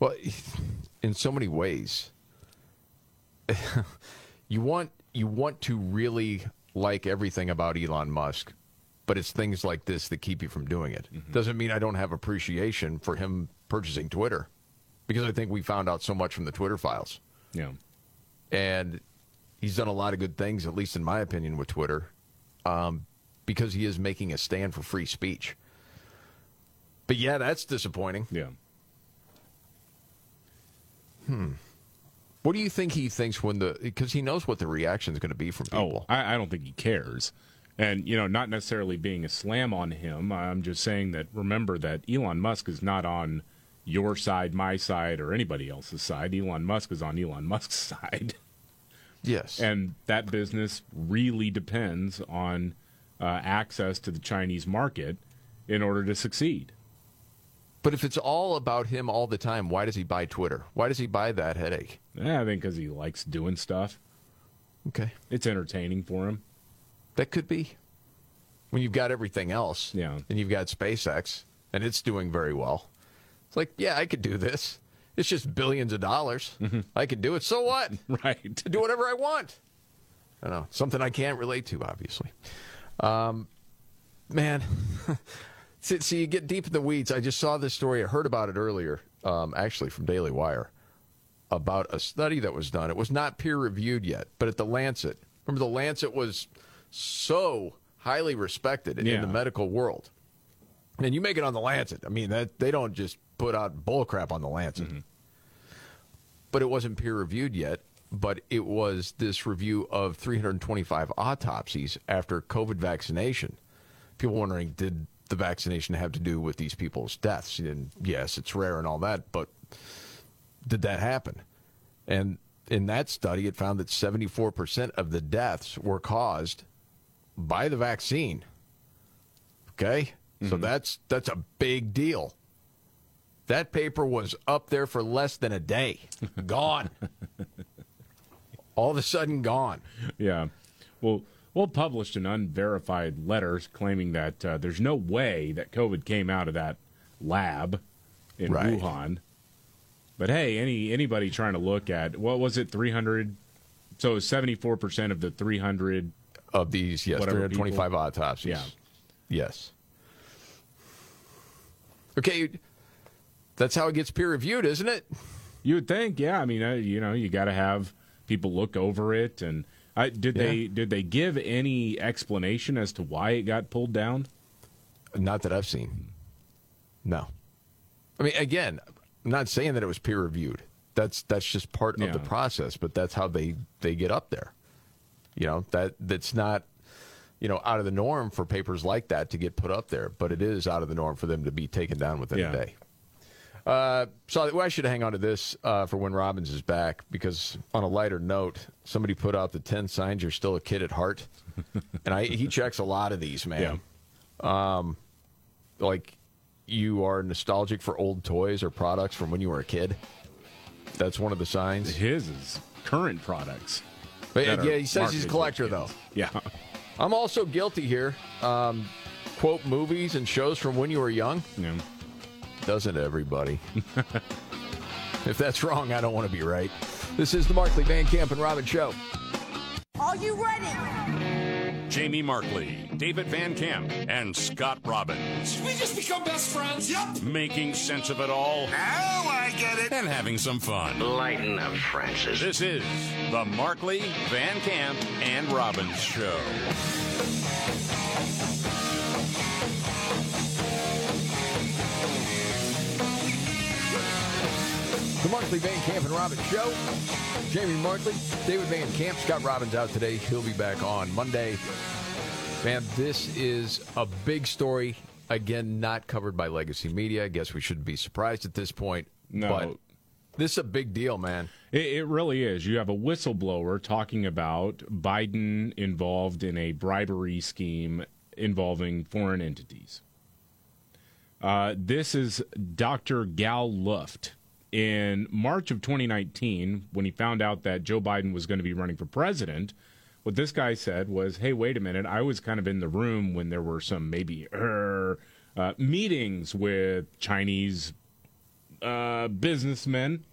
S1: Well, in so many ways, you want you want to really like everything about Elon Musk, but it's things like this that keep you from doing it. Mm-hmm. Doesn't mean I don't have appreciation for him purchasing Twitter, because I think we found out so much from the Twitter files,
S2: Yeah.
S1: and he's done a lot of good things, at least in my opinion, with Twitter, um, because he is making a stand for free speech. But yeah, that's disappointing.
S2: Yeah.
S1: Hmm. What do you think he thinks when the because he knows what the reaction is going to be from people?
S2: Oh, I, I don't think he cares. And, you know, not necessarily being a slam on him. I'm just saying that remember that Elon Musk is not on your side, my side, or anybody else's side. Elon Musk is on Elon Musk's side.
S1: Yes.
S2: And that business really depends on uh, access to the Chinese market in order to succeed.
S1: But if it's all about him all the time, why does he buy Twitter? Why does he buy that headache?
S2: Yeah, I think because he likes doing stuff.
S1: Okay.
S2: It's entertaining for him.
S1: That could be. When you've got everything else,
S2: Yeah.
S1: and you've got SpaceX, and it's doing very well. It's like, yeah, I could do this. It's just billions of dollars. I could do it. So what?
S2: Right.
S1: do whatever I want. I don't know. Something I can't relate to, obviously. Um, man, see, see, you get deep in the weeds. I just saw this story. I heard about it earlier, um, actually from Daily Wire, about a study that was done. It was not peer reviewed yet, but at the Lancet. Remember, the Lancet was so highly respected in the medical world. And you make it on the Lancet. I mean, that they don't just put out bull crap on the Lancet. Mm-hmm. But it wasn't peer reviewed yet. But it was this review of 325 autopsies after COVID vaccination. People wondering, did the vaccination have to do with these people's deaths? And yes, it's rare and all that, but did that happen? And in that study, it found that 74% of the deaths were caused by the vaccine. Okay? So mm-hmm. that's that's a big deal. That paper was up there for less than a day. Gone. All of a sudden gone.
S2: Yeah. Well, well published an unverified letter claiming that uh, there's no way that COVID came out of that lab in
S1: Right.
S2: Wuhan. But hey, any anybody trying to look at what was it, 300? So 74 percent of the 300
S1: Of these, yes,
S2: Whatever
S1: 325
S2: people-
S1: autopsies.
S2: Yeah.
S1: Yes. Okay, that's how it gets peer reviewed, isn't it?
S2: You would think, yeah. I mean, uh, you know, you got to have people look over it. And I, did they did they give any explanation as to why it got pulled down?
S1: Not that I've seen. No. I mean, again, I'm not saying that it was peer reviewed. That's that's just part of the process, but that's how they they get up there. You know that that's not you know out of the norm for papers like that to get put up there, but it is out of the norm for them to be taken down within
S2: Yeah.
S1: a day. Uh, so well, I should hang on to this uh, for when Robbins is back because on a lighter note, somebody put out the ten signs you're still a kid at heart, and I he checks a lot of these, man. Um, like you are nostalgic for old toys or products from when you were a kid. That's one of the signs.
S2: His is current products.
S1: But yeah, he says he's a collector though.
S2: Yeah.
S1: I'm also guilty here. Um, quote movies and shows from when you were young.
S2: Yeah.
S1: Doesn't everybody? if that's wrong, I don't want to be right. This is the Markley Van Camp and Robbins Show.
S8: Are you ready?
S9: Jamie Markley, David Van Camp, and Scott Robbins.
S6: We just become best friends. Yep.
S9: Making sense of it all
S6: Now I get it.
S9: and having some fun.
S10: Lighten up, Francis.
S9: This is the Markley, Van Camp, and Robbins Show.
S1: The Markley Van Camp and Robbins Show. Jamie Markley, David Van Camp, Scott Robbins out today. He'll be back on Monday. Man, this is a big story. Again, not covered by Legacy Media. I guess we shouldn't be surprised at this point.
S2: No.
S1: But this is a big deal, man.
S2: It, it really is. You have a whistleblower talking about Biden involved in a bribery scheme involving foreign entities. Uh, this is Dr. Gal Luft. In March of 2019, when he found out that Joe Biden was going to be running for president, what this guy said was, "Hey, wait a minute! I was kind of in the room when there were some maybe er, uh, meetings with Chinese uh, businessmen."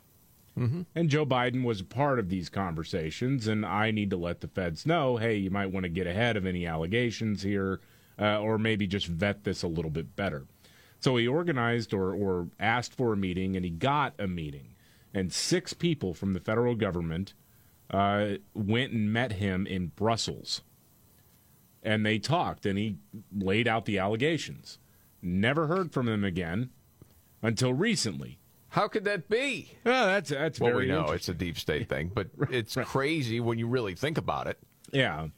S2: And Joe Biden was a part of these conversations, and I need to let the feds know hey, you might want to get ahead of any allegations here, uh, or maybe just vet this a little bit better. So he organized or, or asked for a meeting, and he got a meeting. And six people from the federal government uh, went and met him in Brussels. And they talked, and he laid out the allegations. Never heard from him again until recently.
S1: How could that be?
S2: Well, that's that's
S1: Well,
S2: very
S1: we know it's a deep state thing, but it's crazy when you really think about it.
S2: Yeah,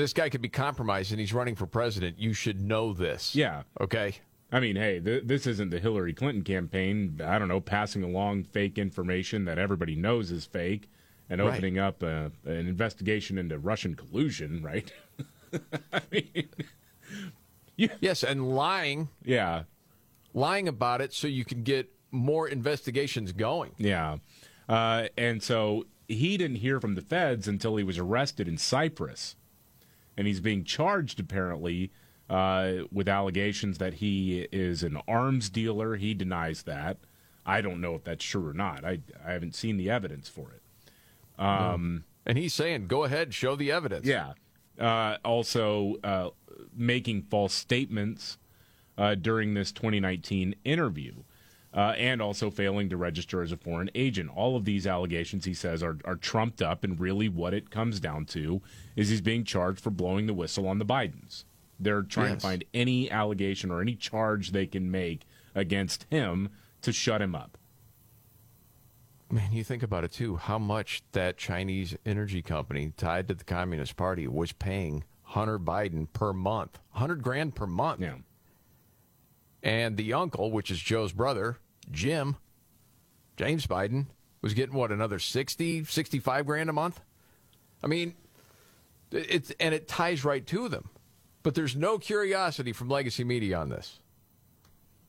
S1: This guy could be compromised and he's running for president. You should know this.
S2: yeah.
S1: Okay.
S2: I mean, hey, th- this isn't the Hillary Clinton campaign. I don't know, passing along fake information that everybody knows is fake and
S1: Right.
S2: opening up uh, an investigation into Russian collusion, right? I mean,
S1: Yes, and lying,
S2: yeah,
S1: lying about it so you can get more investigations going.
S2: yeah. Uh, and so he didn't hear from the feds until he was arrested in Cyprus. And he's being charged, apparently, uh, with allegations that he is an arms dealer. He denies that. I don't know if that's true or not. I, I haven't seen the evidence for it.
S1: And he's saying, go ahead, show the evidence.
S2: Yeah. Uh, also, uh, making false statements uh, during this 2019 interview, uh, and also failing to register as a foreign agent. All of these allegations, he says, are, are trumped up, and really what it comes down to is he's being charged for blowing the whistle on the Bidens. They're trying
S1: Yes.
S2: to find any allegation or any charge they can make against him to shut him up.
S1: Man, you think about it too, how much that Chinese energy company tied to the Communist Party was paying Hunter Biden per month. 100 grand per month.
S2: Yeah.
S1: And the uncle, which is Joe's brother, Jim, James Biden, was getting what, another 60, 65 grand a month? I mean, it's and it ties right to them. But there's no curiosity from legacy media on this.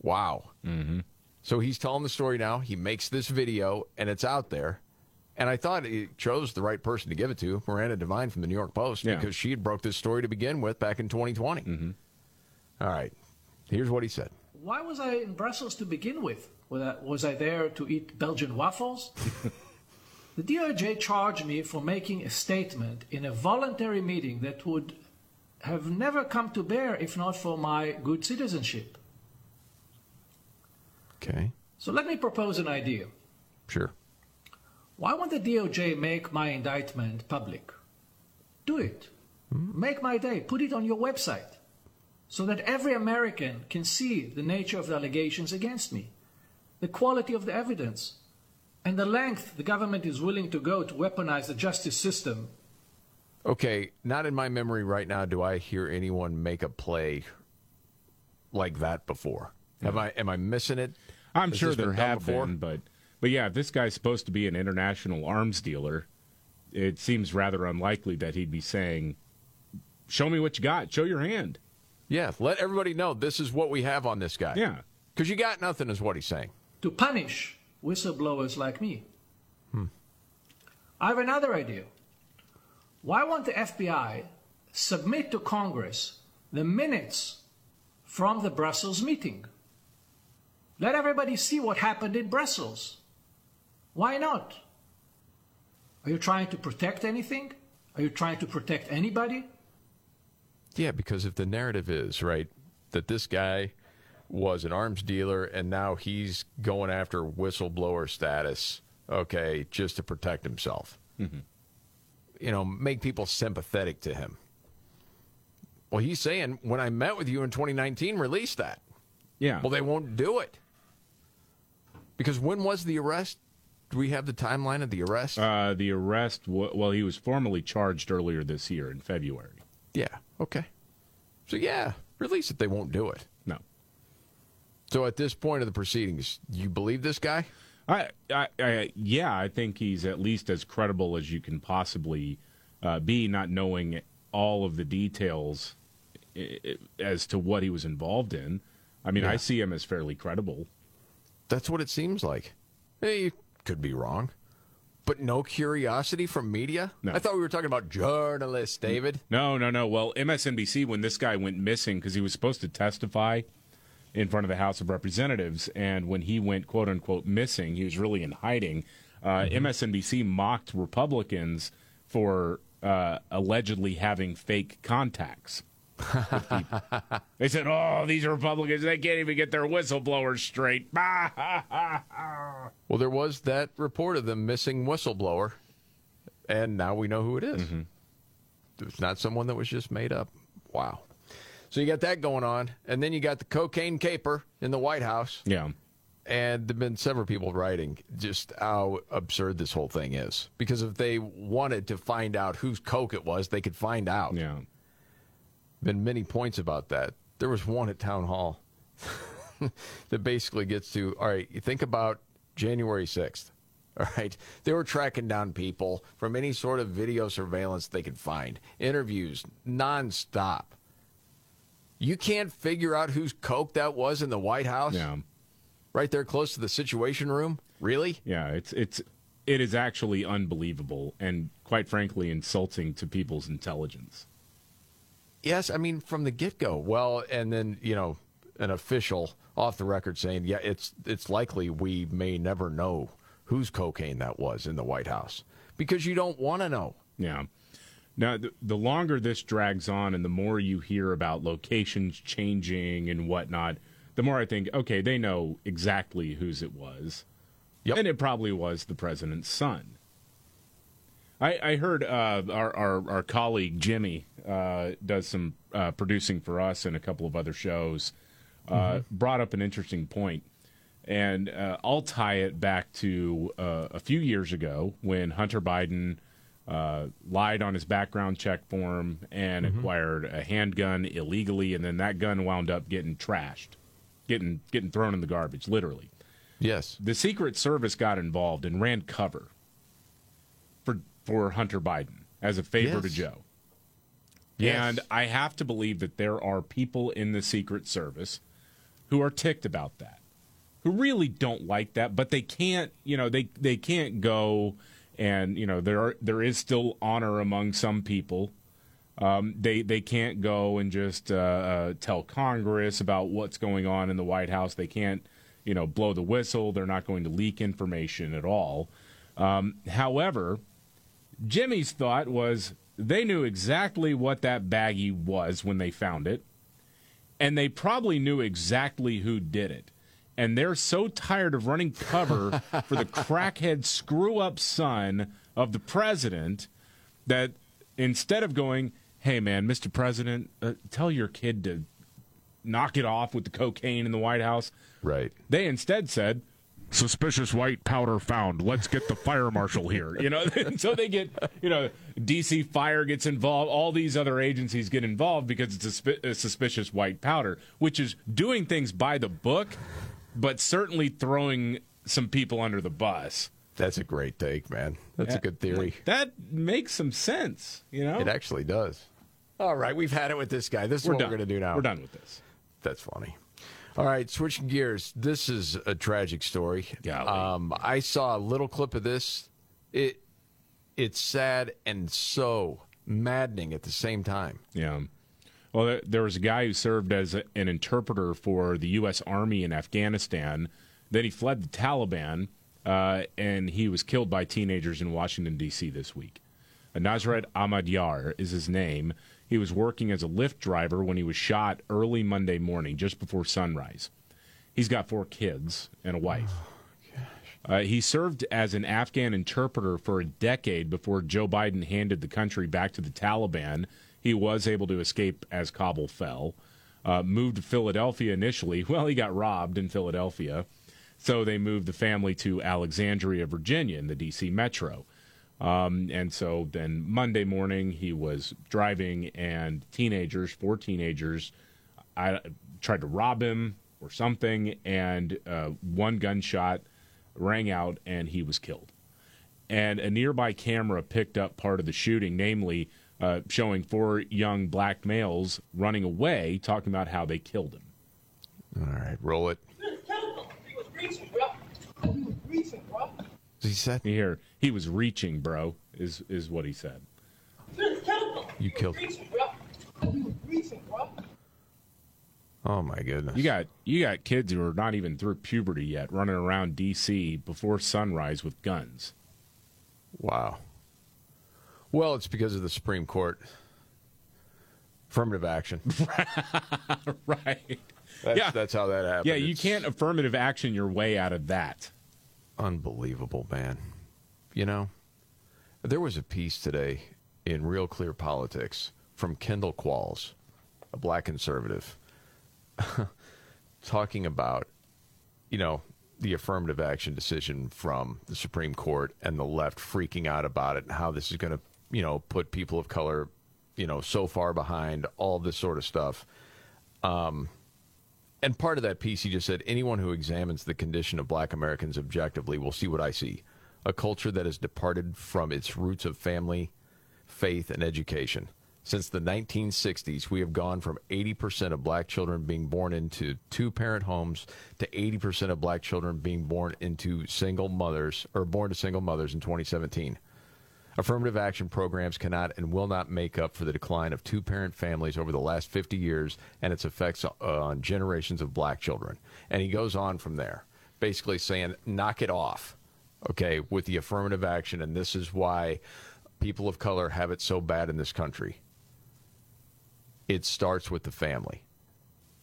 S1: Wow. Mm-hmm. So he's telling the story now. He makes this video, and it's out there. And I thought he chose the right person to give it to, Miranda Devine from the New York Post,
S2: Yeah.
S1: because she had broke this story to begin with back in 2020. Mm-hmm. right. Here's what he said.
S4: Why was I in Brussels to begin with? Was I, was I there to eat Belgian waffles? the DOJ charged me for making a statement in a voluntary meeting that would have never come to bear if not for my good citizenship.
S1: Okay.
S4: So let me propose an idea.
S1: Sure.
S4: Why won't the DOJ make my indictment public? Do it. Hmm. Make my day. Put it on your website. so that every American can see the nature of the allegations against me, the quality of the evidence, and the length the government is willing to go to weaponize the justice system.
S1: Okay, not in my memory right now do I hear anyone make a play like that before. Have I? Am I missing it?
S2: I'm
S1: Has
S2: sure
S1: this been
S2: there have
S1: before?
S2: been, but but yeah, this guy's supposed to be an international arms dealer, it seems rather unlikely that he'd be saying, "Show me what you got. Show your hand."
S1: Yeah, let everybody know this is what we have on this guy.
S2: Yeah.
S1: Because you got nothing, is what he's saying.
S4: To punish whistleblowers like me. Hmm. I have another idea. Why won't the FBI submit to Congress the minutes from the Brussels meeting? Let everybody see what happened in Brussels. Why not? Are you trying to protect anything? Are you trying to protect anybody?
S1: Yeah, because if the narrative is, right, that this guy was an arms dealer and now he's going after whistleblower status, okay, just to protect himself. You know, make people sympathetic to him. Well, he's saying, when I met with you in 2019, release that.
S2: Yeah.
S1: Well, they won't do it. Because when was the arrest? Do we have the timeline of the arrest?
S2: Uh, the arrest, w- well, he was formally charged earlier this year in February.
S1: yeah. Okay. So, yeah, release it. They won't do it. So, at this point of the proceedings, you believe this guy?
S2: I, I, I, yeah, I think he's at least as credible as you can possibly uh, be, not knowing all of the details as to what he was involved in. I mean,
S1: Yeah.
S2: I see him as fairly credible.
S1: That's what it seems like. Hey, you could be wrong. But no curiosity from media?
S2: No.
S1: I thought we were talking about journalists, David.
S2: No, no, no. Well, MSNBC, when this guy went missing, because he was supposed to testify in front of the House of Representatives, and when he went quote unquote missing, he was really in hiding. Uh, MSNBC mocked Republicans for uh, allegedly having fake contacts. they said, "Oh, these Republicans, they can't even get their whistleblowers straight."
S1: Well, there was that report of the missing whistleblower, and now we know who it is. It's not someone that was just made up. Wow. So you got that going on, and then you got the cocaine caper in the White House,
S2: yeah,
S1: and there've been several people writing just how absurd this whole thing is. Because if they wanted to find out whose coke it was, they could find out.
S2: yeah.
S1: been many points about that. There was one at town hall that basically gets to all right, you think about January 6th. All right. They were tracking down people from any sort of video surveillance they could find, interviews nonstop. You can't figure out whose coke that was in the White House?
S2: Yeah.
S1: Right there close to the Situation Room? Really?
S2: Yeah, it's it's it is actually unbelievable and quite frankly insulting to people's intelligence.
S1: Yes, I mean from the get go. Well, and then you know an official off the record saying, yeah, it's it's likely we may never know whose cocaine that was in the White House because you don't want to know.
S2: Yeah. Now, the, the longer this drags on and the more you hear about locations changing and whatnot, the more I think, okay, they know exactly whose it was.
S1: Yep.
S2: And it probably was the president's son. I, I heard uh, our, our, our colleague Jimmy uh, does some uh, producing for us and a couple of other shows, uh, brought up an interesting point. And uh, I'll tie it back to uh, a few years ago when Hunter Biden uh, lied on his background check form and acquired a handgun illegally, and then that gun wound up getting trashed, getting getting thrown in the garbage, literally.
S1: Yes.
S2: The Secret Service got involved and ran cover for for Hunter Biden as a favor to Joe.
S1: Yes.
S2: And I have to believe that there are people in the Secret Service who are ticked about that, who really don't like that, but they can't, you know, they they can't go and you know there are, there is still honor among some people. Um, they they can't go and just uh, uh, tell Congress about what's going on in the White House. They can't, you know, blow the whistle. They're not going to leak information at all. Um, however, Jimmy's thought was they knew exactly what that baggie was when they found it, and they probably knew exactly who did it. And they're so tired of running cover for the crackhead screw up son of the president that instead of going, hey man, Mr. President, uh, tell your kid to knock it off with the cocaine in the White House.
S1: Right.
S2: They instead said, suspicious white powder found. Let's get the fire marshal here. You know, so they get, you know, DC Fire gets involved. All these other agencies get involved because it's a, sp- a suspicious white powder, which is doing things by the book, but certainly throwing some people under the bus.
S1: That's a great take, man. That's a good theory.
S2: That makes some sense. You know,
S1: It actually does. All right, we've had it with this guy. This is
S2: we're
S1: what
S2: done.
S1: we're going to do now.
S2: We're done with this.
S1: That's funny. All right, switching gears. This is a tragic story.
S2: Golly.
S1: Um, I saw a little clip of this. It it's sad and so maddening at the same time.
S2: Yeah. Well, there, was a guy who served as a, an interpreter for the U.S. Army in Afghanistan. Then he fled the Taliban, uh, and he was killed by teenagers in Washington, D.C. this week. Uh, Nasrat Ahmad is his name. He was working as a Lyft driver when he was shot early Monday morning, just before sunrise. He's got four kids and a wife. Uh, he served as an Afghan interpreter for a decade before Joe Biden handed the country back to the Taliban. He was able to escape as Kabul fell. Uh, moved to Philadelphia initially. Well, he got robbed in Philadelphia. So they moved the family to Alexandria, Virginia, in the D.C. metro. Um, and so then Monday morning, he was driving, and teenagers, four teenagers, I tried to rob him or something, and uh, one gunshot rang out, and he was killed. And a nearby camera picked up part of the shooting, namely uh, showing four young black males running away, talking about how they killed him.
S1: All right, roll it. He said
S2: hear he was reaching, bro, is is what he said.
S1: you killed. Him. Oh my goodness.
S2: You got you got kids who are not even through puberty yet, running around D.C. before sunrise with guns.
S1: Wow. Well, it's because of the Supreme Court. Affirmative action.
S2: right.
S1: That's,
S2: Yeah.
S1: that's how that happened.
S2: Yeah, you
S1: It's
S2: can't affirmative action your way out of that.
S1: Unbelievable, man. You know, there was a piece today in Real Clear Politics from Kendall Qualls, a black conservative, talking about, you know, the affirmative action decision from the Supreme Court and the left freaking out about it and how this is going to, you know, put people of color, you know, so far behind, all this sort of stuff. Um, and part of that piece, he just said, anyone who examines the condition of black Americans objectively will see what I see a culture that has departed from its roots of family, faith, and education. Since the 1960s, we have gone from 80% of black children being born into two parent homes to 80% of black children being born into single mothers or born to single mothers in 2017. Affirmative action programs cannot and will not make up for the decline of two parent families over the last 50 years and its effects on generations of black children. And he goes on from there, basically saying, knock it off, okay, with the affirmative action. And this is why people of color have it so bad in this country. It starts with the family.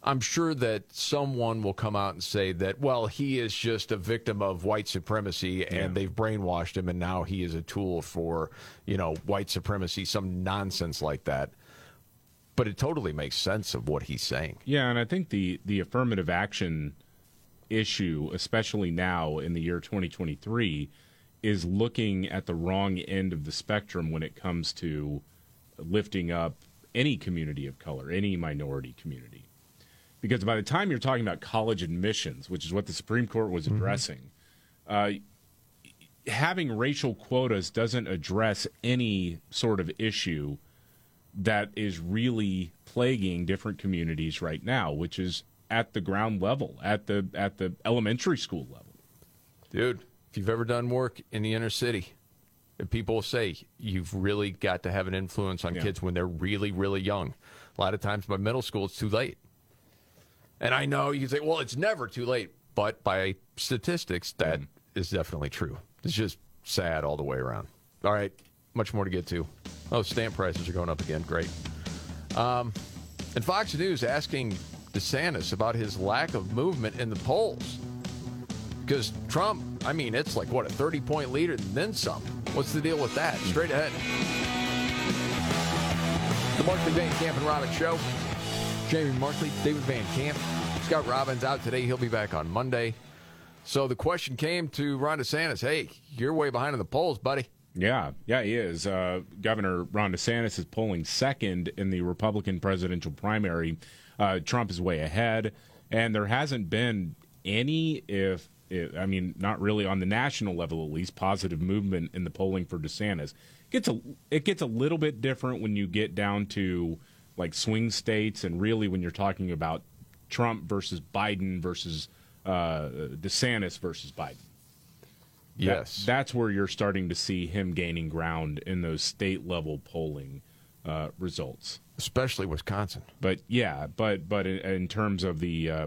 S1: I'm sure that someone will come out and say that, well, he is just a victim of white supremacy and they've brainwashed him and now he is a tool for, you know, white supremacy, some nonsense like that. But it totally makes sense of what he's saying.
S2: Yeah, and I think the the affirmative action issue, especially now in the year 2023, is looking at the wrong end of the spectrum when it comes to lifting up any community of color, any minority community. Because by the time you're talking about college admissions, which is what the Supreme Court was addressing, uh, having racial quotas doesn't address any sort of issue that is really plaguing different communities right now, which is at the ground level, at the at the elementary school level.
S1: Dude, if you've ever done work in the inner city, and people say you've really got to have an influence on
S2: Yeah.
S1: kids when they're really, really young. A lot of times by middle school, it's too late. And I know you can say, well, it's never too late. But by statistics, that is definitely true. It's just sad all the way around. All right, much more to get to. Oh, stamp prices are going up again. Great. Um, and Fox News asking DeSantis about his lack of movement in the polls. Because Trump, I mean, it's like, what, a 30 point lead and then some. What's the deal with that? Straight ahead. The Markley Van Camp and Robbins Show. Jamie Markley, David Van Camp, Scott Robbins out today. He'll be back on Monday. So the question came to Ron DeSantis Hey, you're way behind in the polls, buddy.
S2: Yeah, yeah, he is. Uh, Governor Ron DeSantis is polling second in the Republican presidential primary. Uh, Trump is way ahead, and there hasn't been any, if, if I mean, not really on the national level at least, positive movement in the polling for DeSantis. It gets a it gets a little bit different when you get down to like swing states, and really when you're talking about Trump versus Biden versus uh, DeSantis versus Biden.
S1: Yes.
S2: That, that's where you're starting to see him gaining ground in those state level polling uh, results,
S1: especially Wisconsin.
S2: But yeah, but but in, in terms of the uh,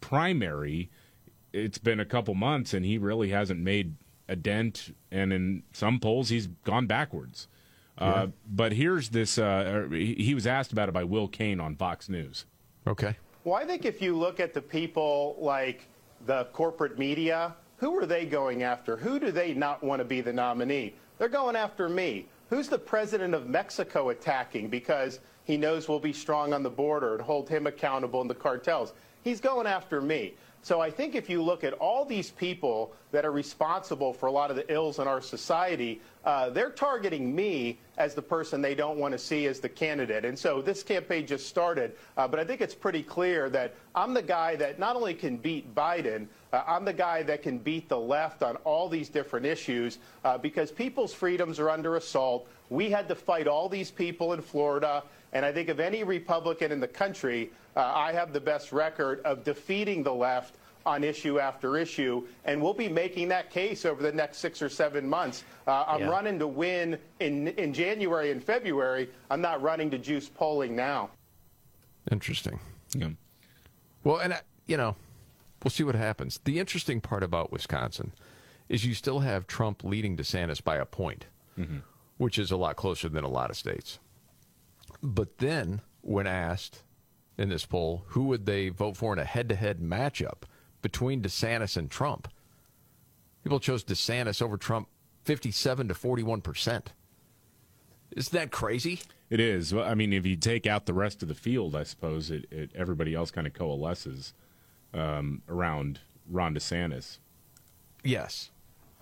S2: primary, it's been a couple months and he really hasn't made a dent, and in some polls he's gone backwards. Uh, yeah. but here's this. Uh, he was asked about it by Will Cain on Fox News.
S1: Okay.
S10: Well, I think if you look at the people like the corporate media, who are they going after? Who do they not want to be the nominee? They're going after me. Who's the president of Mexico attacking because he knows we'll be strong on the border and hold him accountable in the cartels? He's going after me. So I think if you look at all these people that are responsible for a lot of the ills in our society, uh, they're targeting me as the person they don't want to see as the candidate. And so this campaign just started, uh, but I think it's pretty clear that I'm the guy that not only can beat Biden, uh, I'm the guy that can beat the left on all these different issues uh, because people's freedoms are under assault. We had to fight all these people in Florida. And I think of any Republican in the country, uh, I have the best record of defeating the left on issue after issue, and we'll be making that case over the next six or seven months. Uh, I'm yeah. running to win in in January and February. I'm not running to juice polling now.
S1: Interesting.
S2: Yeah.
S1: Well, and uh, you know, we'll see what happens. The interesting part about Wisconsin is you still have Trump leading DeSantis by a point, mm-hmm. which is a lot closer than a lot of states. But then, when asked in this poll who would they vote for in a head-to-head matchup between DeSantis and Trump, people chose DeSantis over Trump 57 to 41 percent. Isn't that crazy?
S2: It is. Well, I mean, if you take out the rest of the field, I suppose it, it everybody else kind of coalesces um, around Ron DeSantis.
S1: Yes,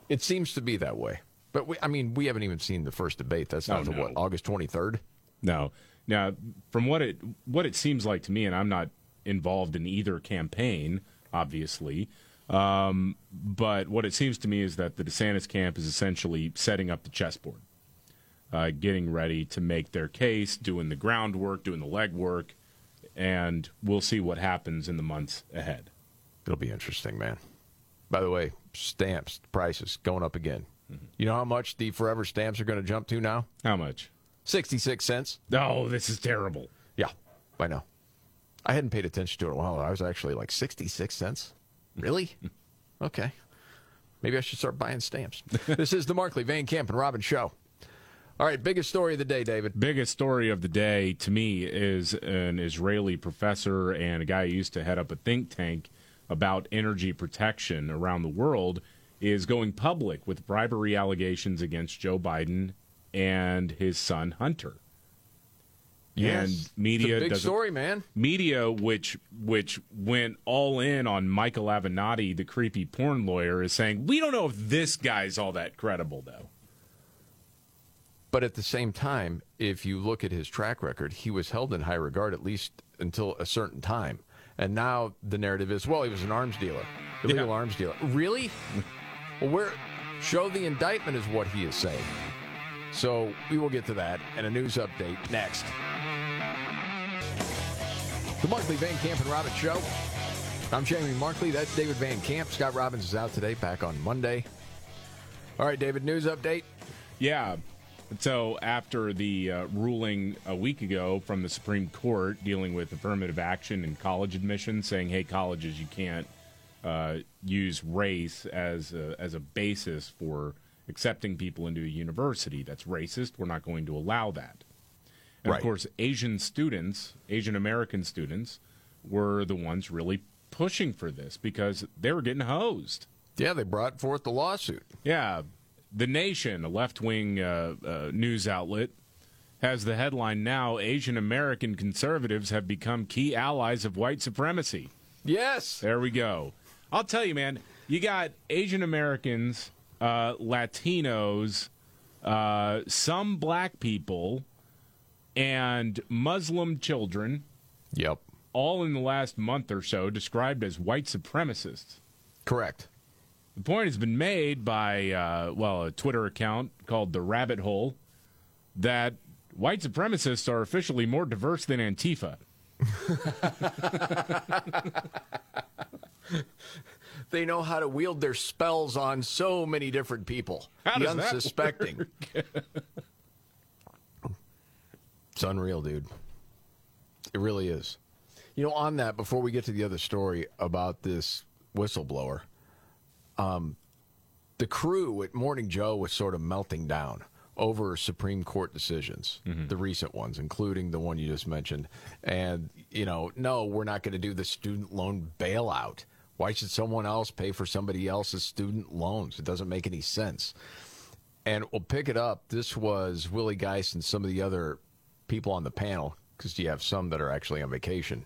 S1: it seems to be that way. But we, I mean, we haven't even seen the first debate. That's not oh, no. what August twenty third.
S2: No. Now, from what it what it seems like to me, and I'm not involved in either campaign, obviously, um, but what it seems to me is that the DeSantis camp is essentially setting up the chessboard, uh, getting ready to make their case, doing the groundwork, doing the legwork, and we'll see what happens in the months ahead.
S1: It'll be interesting, man. By the way, stamps prices going up again. Mm-hmm. You know how much the forever stamps are going to jump to now?
S2: How much?
S1: 66 cents.
S2: Oh, this is terrible.
S1: Yeah, I know. I hadn't paid attention to it a while. I was actually like 66 cents. Really? okay. Maybe I should start buying stamps. this is the Markley, Van Camp, and Robbins Show. All right, biggest story of the day, David.
S2: Biggest story of the day to me is an Israeli professor and a guy who used to head up a think tank about energy protection around the world is going public with bribery allegations against Joe Biden and his son Hunter.
S1: Yes.
S2: And media
S1: big story, man.
S2: Media, which which went all in on Michael Avenatti, the creepy porn lawyer, is saying we don't know if this guy's all that credible, though.
S1: But at the same time, if you look at his track record, he was held in high regard at least until a certain time. And now the narrative is, well, he was an arms dealer, illegal yeah. arms dealer. Really? well, where? Show the indictment is what he is saying. So we will get to that and a news update next. The Markley Van Camp and Robbins Show. I'm Jamie Markley. That's David Van Camp. Scott Robbins is out today, back on Monday. All right, David, news update.
S2: Yeah. So after the uh, ruling a week ago from the Supreme Court dealing with affirmative action and college admissions, saying, "Hey, colleges, you can't uh, use race as a, as a basis for accepting people into a university. That's racist. We're not going to allow that. And right. of course, Asian students, Asian American students, were the ones really pushing for this because they were getting hosed.
S1: Yeah, they brought forth the lawsuit.
S2: Yeah. The Nation, a left wing uh, uh, news outlet, has the headline now Asian American conservatives have become key allies of white supremacy.
S1: Yes.
S2: There we go. I'll tell you, man, you got Asian Americans, uh, Latinos, uh, some black people, and Muslim children.
S1: Yep.
S2: All in the last month or so described as white supremacists.
S1: Correct.
S2: The point has been made by, uh, well, a Twitter account called The Rabbit Hole that white supremacists are officially more diverse than Antifa.
S1: they know how to wield their spells on so many different people.
S2: How
S1: the
S2: does that
S1: unsuspecting.
S2: work?
S1: it's unreal, dude. It really is. You know, on that, before we get to the other story about this whistleblower, um, the crew at Morning Joe was sort of melting down over Supreme Court decisions, the recent ones, including the one you just mentioned. And, you know, no, we're not going to do the student loan bailout. Why should someone else pay for somebody else's student loans? It doesn't make any sense. And we'll pick it up. This was Willie Geist and some of the other people on the panel, because you have some that are actually on vacation.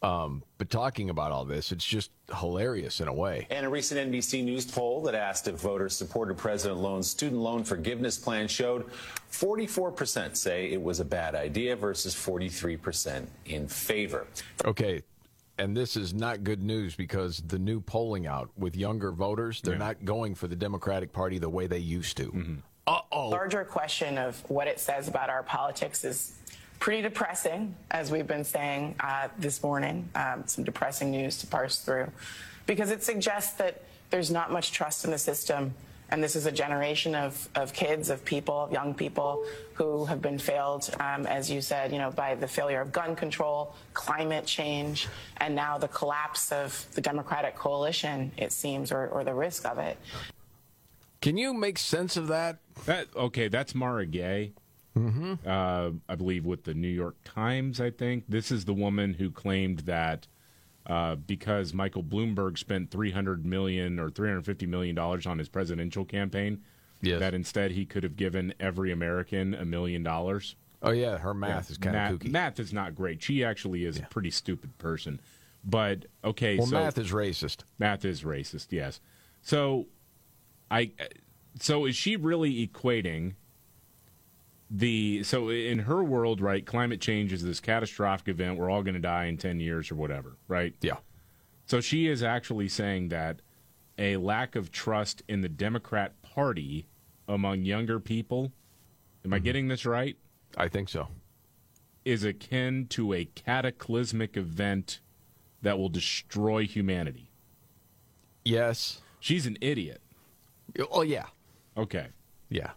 S1: Um, but talking about all this, it's just hilarious in a way.
S11: And a recent NBC News poll that asked if voters supported President Loan's student loan forgiveness plan showed 44% say it was a bad idea versus 43% in favor.
S1: Okay. And this is not good news because the new polling out with younger voters, they're not going for the Democratic Party the way they used to. Uh oh.
S12: larger question of what it says about our politics is pretty depressing, as we've been saying uh, this morning. Um, some depressing news to parse through, because it suggests that there's not much trust in the system. And this is a generation of, of kids, of people, of young people who have been failed, um, as you said, you know, by the failure of gun control, climate change, and now the collapse of the Democratic coalition, it seems, or, or the risk of it.
S1: Can you make sense of that?
S2: That okay, that's Mara Gay.
S1: Mm-hmm.
S2: Uh, I believe with the New York Times. I think this is the woman who claimed that uh, because Michael Bloomberg spent three hundred million or three hundred fifty million dollars on his presidential campaign,
S1: Yes.
S2: that instead he could have given every American a million dollars.
S1: Oh, yeah, her math
S2: Yeah,
S1: is kind of kooky.
S2: Math is not great. She actually is a pretty stupid person. But okay,
S1: Well,
S2: so
S1: math is racist.
S2: Math is racist. Yes. So, I so is she really equating the so in her world, right? Climate change is this catastrophic event. We're all going to die in ten years or whatever, right?
S1: Yeah.
S2: So she is actually saying that a lack of trust in the Democrat Party among younger people. Am I mm-hmm. getting this right?
S1: I think so.
S2: Is akin to a cataclysmic event that will destroy humanity.
S1: Yes.
S2: She's an idiot.
S1: Oh, yeah.
S2: Okay.
S1: Yeah.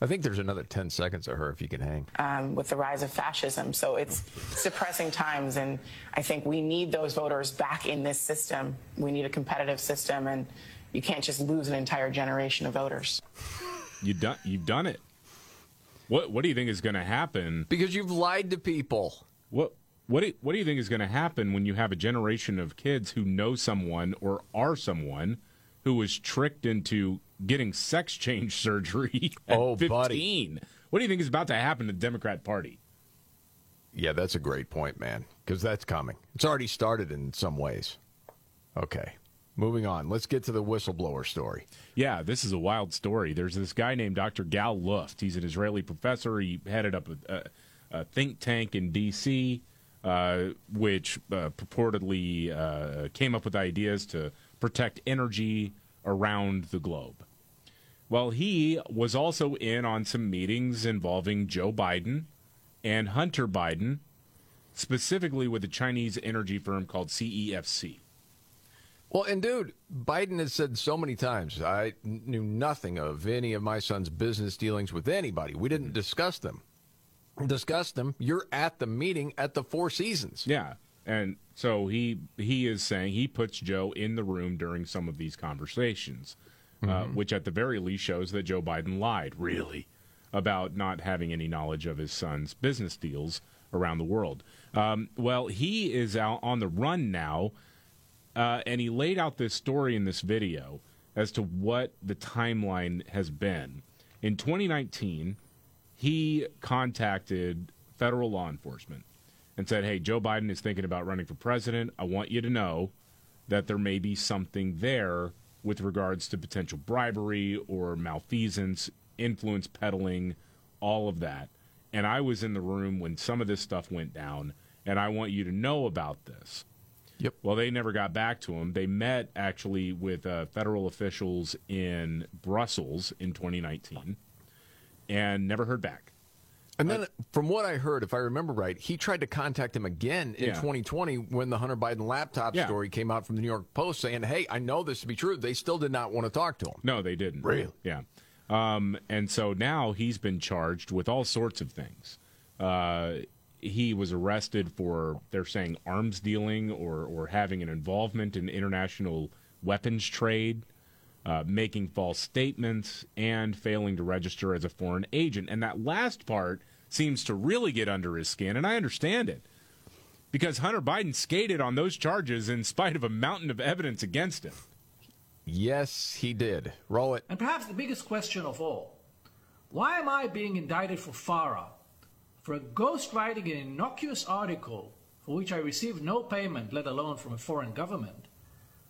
S1: I think there's another 10 seconds of her if you can hang.
S12: um, with the rise of fascism. So it's suppressing times, and I think we need those voters back in this system. We need a competitive system, and you can't just lose an entire generation of voters.
S2: You done you've done it. What what do you think is going to happen?
S1: Because you've lied to people.
S2: What what do, what do you think is going to happen when you have a generation of kids who know someone or are someone who was tricked into getting sex change surgery at
S1: Oh,
S2: 15?
S1: buddy.
S2: What do you think is about to happen to the Democrat Party?
S1: Yeah, that's a great point, man, because that's coming. It's already started in some ways. Okay. Moving on. Let's get to the whistleblower story.
S2: Yeah, this is a wild story. There's this guy named Dr. Gal Luft. He's an Israeli professor. He headed up a, a, a think tank in D.C., uh, which uh, purportedly uh, came up with ideas to protect energy around the globe. Well, he was also in on some meetings involving Joe Biden and Hunter Biden, specifically with a Chinese energy firm called CEFC.
S1: Well, and dude, Biden has said so many times, I knew nothing of any of my son's business dealings with anybody. We didn't mm-hmm. discuss them. Discuss them. You're at the meeting at the Four Seasons.
S2: Yeah, and so he he is saying he puts Joe in the room during some of these conversations, uh,
S1: Mhm.
S2: which at the very least shows that Joe Biden lied really about not having any knowledge of his son's business deals around the world. Um, well, he is out on the run now, uh, and he laid out this story in this video as to what the timeline has been. In 2019, he contacted federal law enforcement and said, "Hey, Joe Biden is thinking about running for president. I want you to know that there may be something there with regards to potential bribery or malfeasance, influence peddling, all of that." And I was in the room when some of this stuff went down, and I want you to know about this.
S1: Yep.
S2: Well, they never got back to him. They met actually with uh, federal officials in Brussels in 2019 and never heard back.
S1: And then, from what I heard, if I remember right, he tried to contact him again in
S2: Yeah.
S1: 2020 when the Hunter Biden laptop
S2: Yeah.
S1: story came out from the New York Post saying, hey, I know this to be true. They still did not want to talk to him.
S2: No, they didn't.
S1: Really?
S2: Yeah. Um, and so now he's been charged with all sorts of things. Uh, he was arrested for, they're saying, arms dealing or, or having an involvement in international weapons trade, uh, making false statements, and failing to register as a foreign agent. And that last part seems to really get under his skin, and I understand it. Because Hunter Biden skated on those charges in spite of a mountain of evidence against him.
S1: Yes, he did. Roll it.
S4: And perhaps the biggest question of all why am I being indicted for FARA? For ghostwriting an innocuous article for which I received no payment, let alone from a foreign government,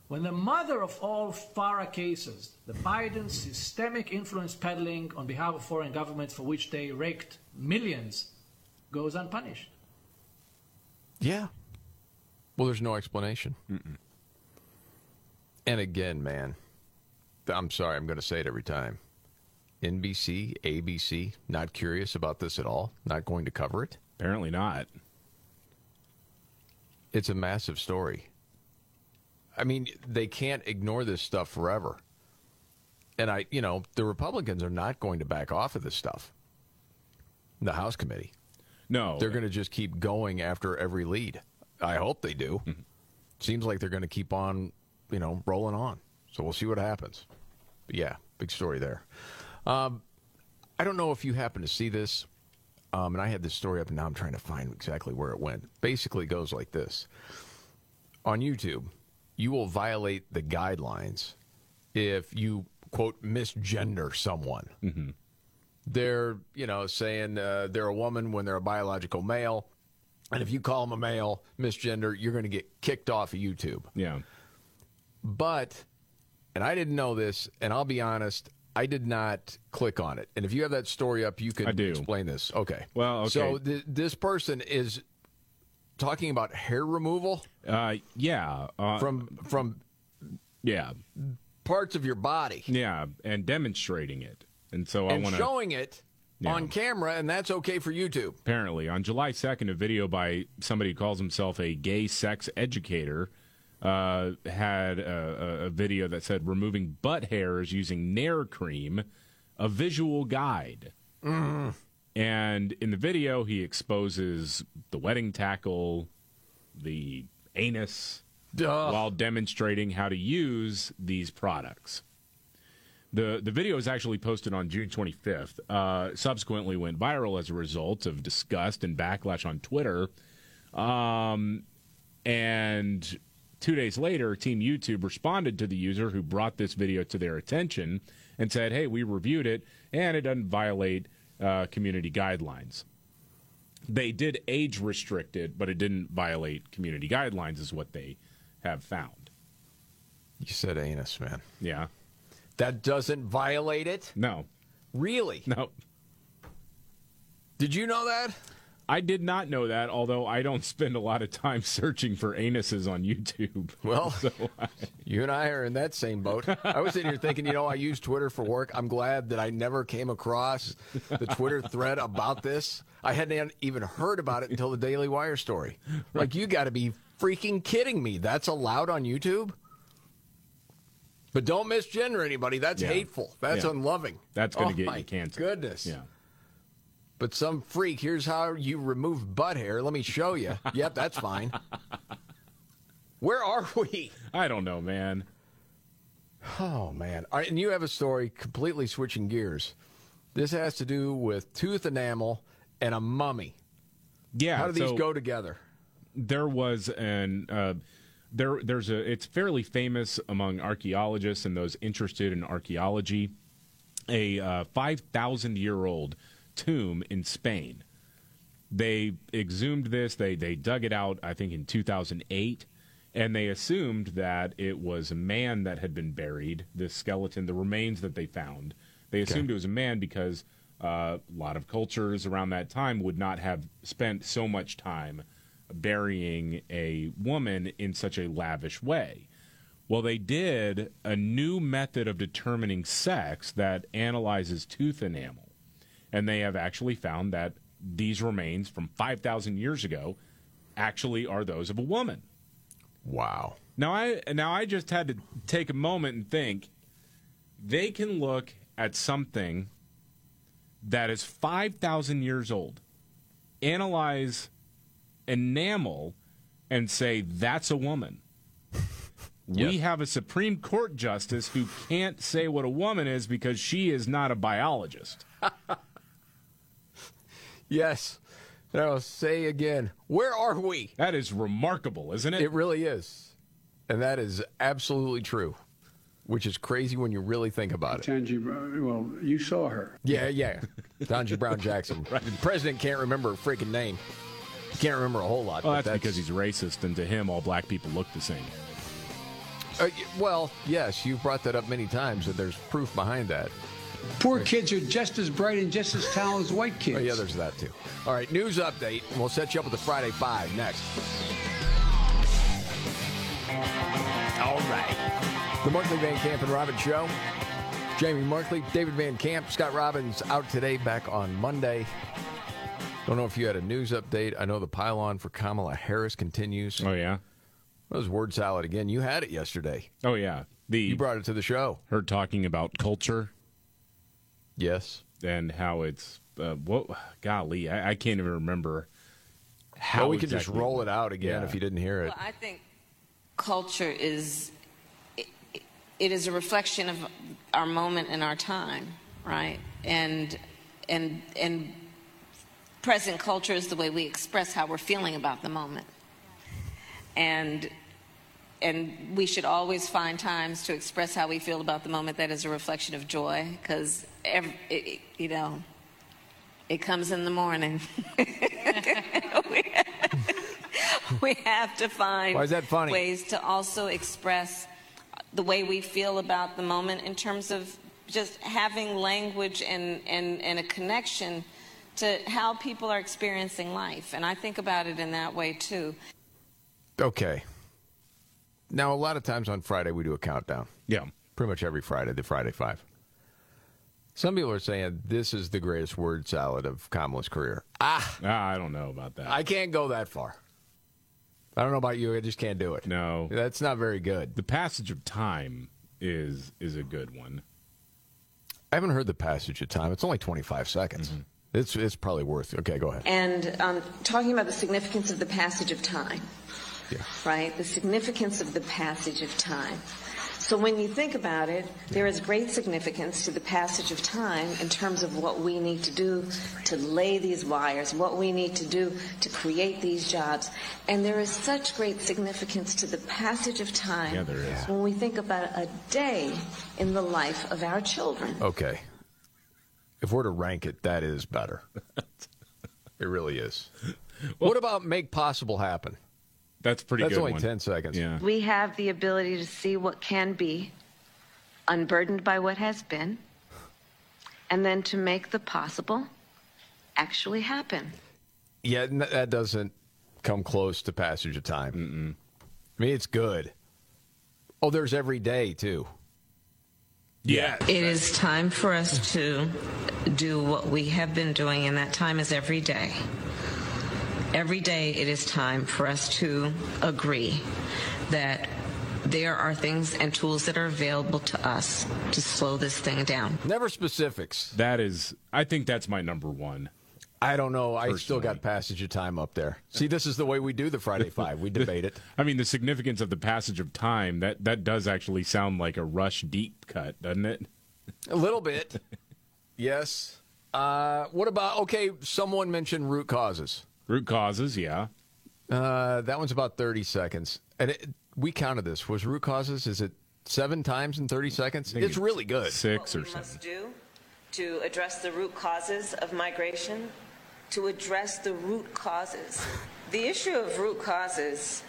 S4: when the mother of all FARA cases, the Biden systemic influence peddling on behalf of foreign governments for which they raked millions, goes unpunished?
S1: Yeah. Well, there's no explanation. And again, man, I'm sorry, I'm going to say it every time. NBC, ABC, not curious about this at all, not going to cover it.
S2: Apparently not.
S1: It's a massive story. I mean, they can't ignore this stuff forever. And I, you know, the Republicans are not going to back off of this stuff. The House committee.
S2: No.
S1: They're going to just keep going after every lead. I hope they do. Seems like they're going to keep on, you know, rolling on. So we'll see what happens. But yeah, big story there. Um, I don't know if you happen to see this. Um, and I had this story up, and now I'm trying to find exactly where it went. Basically, it goes like this On YouTube, you will violate the guidelines if you, quote, misgender someone. They're you know saying uh, they're a woman when they're a biological male. And if you call them a male misgender you're going to get kicked off of youtube.
S2: Yeah.
S1: but and i didn't know this and i'll be honest i did not click on it. And if you have that story up you can explain this. Okay.
S2: Well, okay.
S1: so th- this person is talking about hair removal
S2: Uh, yeah. Uh,
S1: from from
S2: yeah.
S1: parts of your body
S2: Yeah, and demonstrating it. And so I
S1: and
S2: want to
S1: showing it
S2: Yeah.
S1: on camera and that's okay for youtube
S2: apparently on July 2nd a video by somebody who calls himself a gay sex educator uh, had a, a- a video that said removing butt hairs using Nair cream, a visual guide. And in the video, he exposes the wedding tackle, the anus,
S1: Duh.
S2: while demonstrating how to use these products. The the video is actually posted on June 25th. Uh, subsequently, went viral as a result of disgust and backlash on Twitter. Um, and two days later, Team YouTube responded to the user who brought this video to their attention and said, "Hey, we reviewed it, and it doesn't violate uh, community guidelines." They did age restrict it, but it didn't violate community guidelines, is what they have found.
S1: you said anus man
S2: Yeah.
S1: that doesn't violate it
S2: No.
S1: really
S2: No.
S1: Did you know that?
S2: I did not know that, although I don't spend a lot of time searching for anuses on YouTube.
S1: Well,
S2: so I,
S1: you and I are in that same boat. I was sitting here thinking, you know, I use Twitter for work. I'm glad that I never came across the Twitter thread about this. I hadn't even heard about it until the Daily Wire story. Like, you got to be freaking kidding me. That's allowed on YouTube? But don't misgender anybody. That's
S2: Yeah.
S1: hateful. That's
S2: Yeah.
S1: unloving.
S2: that's going
S1: Oh,
S2: to get
S1: my
S2: you canceled.
S1: Goodness.
S2: Yeah.
S1: But some freak, here's how you remove butt hair. Let me show you. yep, that's fine. Where are we?
S2: I don't know, man.
S1: Oh man! All right, and you have a story completely switching gears. This has to do with tooth enamel and a mummy.
S2: Yeah.
S1: How do these
S2: so
S1: go together?
S2: There was an uh, there. There's a. It's fairly famous among archaeologists and those interested in archaeology. A uh, five thousand year old tomb in Spain. They exhumed this. They they dug it out. I think in 2008, and they assumed that it was a man that had been buried. This skeleton, the remains that they found, they assumed it was a man because uh, a lot of cultures around that time would not have spent so much time burying a woman in such a lavish way. Well, they did a new method of determining sex that analyzes tooth enamel. And they have actually found that these remains from 5,000 years ago actually are those of a woman.
S1: Wow.
S2: Now I now I just had to take a moment and think they can look at something that is 5,000 years old, analyze enamel and say that's a woman. We have a Supreme Court justice who can't say what a woman is because she is not a biologist.
S1: Yes. Now say again, where are we?
S2: That is remarkable, isn't it?
S1: It really is. And that is absolutely true, which is crazy when you really think about it.
S13: Tangi, well, you saw her.
S1: Yeah, yeah. Donji Brown Jackson. The president can't remember a freaking name. He can't remember a whole lot.
S2: Well,
S1: but
S2: that's, because he's racist, and to him, all black people look the same.
S1: Uh, well, yes, you've brought that up many times, and there's proof behind that.
S13: Poor kids are just as bright and just as talented as white kids.
S1: Oh, yeah, there's that too. All right, news update. We'll set you up with the Friday Five next. All right. The Markley Van Camp and Robbins Show. Jamie Markley, David Van Camp, Scott Robbins out today, back on Monday. Don't know if you had a news update. I know the pylon for Kamala Harris continues.
S2: Oh yeah,
S1: that was word salad again. You had it yesterday.
S2: Oh yeah, the
S1: you brought it to the show.
S2: Her talking about culture.
S1: Yes,
S2: and how it's uh, what? Golly, I, I can't even remember. How
S1: Well, we could just roll it out again
S2: Yeah.
S1: if you didn't hear it.
S14: Well, I think culture is it, it is a reflection of our moment in our time, right? And and and present culture is the way we express how we're feeling about the moment. And and we should always find times to express how we feel about the moment that is a reflection of joy because you know it comes in the morning we, we have to find
S1: Why is that funny?
S14: ways to also express the way we feel about the moment in terms of just having language and, and, and a connection to how people are experiencing life and i think about it in that way too
S1: Okay. Now, a lot of times on Friday, we do a countdown.
S2: Yeah.
S1: Pretty much every Friday, the Friday Five. Some people are saying this is the greatest word salad of Kamala's career. Ah,
S2: I don't know about that.
S1: I can't go that far. I don't know about you. I just can't do it.
S2: No,
S1: that's not very good.
S2: The passage of time is is a good one.
S1: I haven't heard the passage of time. It's only 25 seconds.
S2: Mm-hmm.
S1: It's, it's probably worth Okay, go ahead.
S15: And um, talking about the significance of the passage of time, yeah. right? The significance of the passage of time. So when you think about it, there is great significance to the passage of time in terms of what we need to do to lay these wires, what we need to do to create these jobs. And there is such great significance to the passage of time
S1: Yeah, there is.
S15: when we think about a day in the life of our children.
S1: Okay. If we're to rank it, that is better. it really is. what about make possible happen?
S2: That's pretty
S1: That's
S2: good
S1: only
S2: one.
S1: 10 seconds.
S2: Yeah.
S15: We have the ability to see what can be, unburdened by what has been, and then to make the possible actually happen.
S1: Yeah, that doesn't come close to passage of time. I mean, it's good. Oh, there's every day, too.
S2: Yeah.
S16: It is time for us to do what we have been doing, and that time is every day. Every day, it is time for us to agree that there are things and tools that are available to us to slow this thing down.
S1: Never specifics.
S2: That is, I think that's my number one.
S1: I don't know. I still got passage of time up there. See, this is the way we do the Friday Five. We debate it.
S2: I mean, the significance of the passage of time that that does actually sound like a Rush deep cut, doesn't it?
S1: A little bit. yes. Uh, what about, okay, someone mentioned root causes.
S2: Root causes, yeah.
S1: Uh, that one's about 30 seconds. And it, we counted this. Was root causes, is it seven times in 30 seconds?
S2: think
S1: It's really good.
S2: Six or
S14: we must do
S15: to address the root causes of migration, to address the root causes. The issue of root causes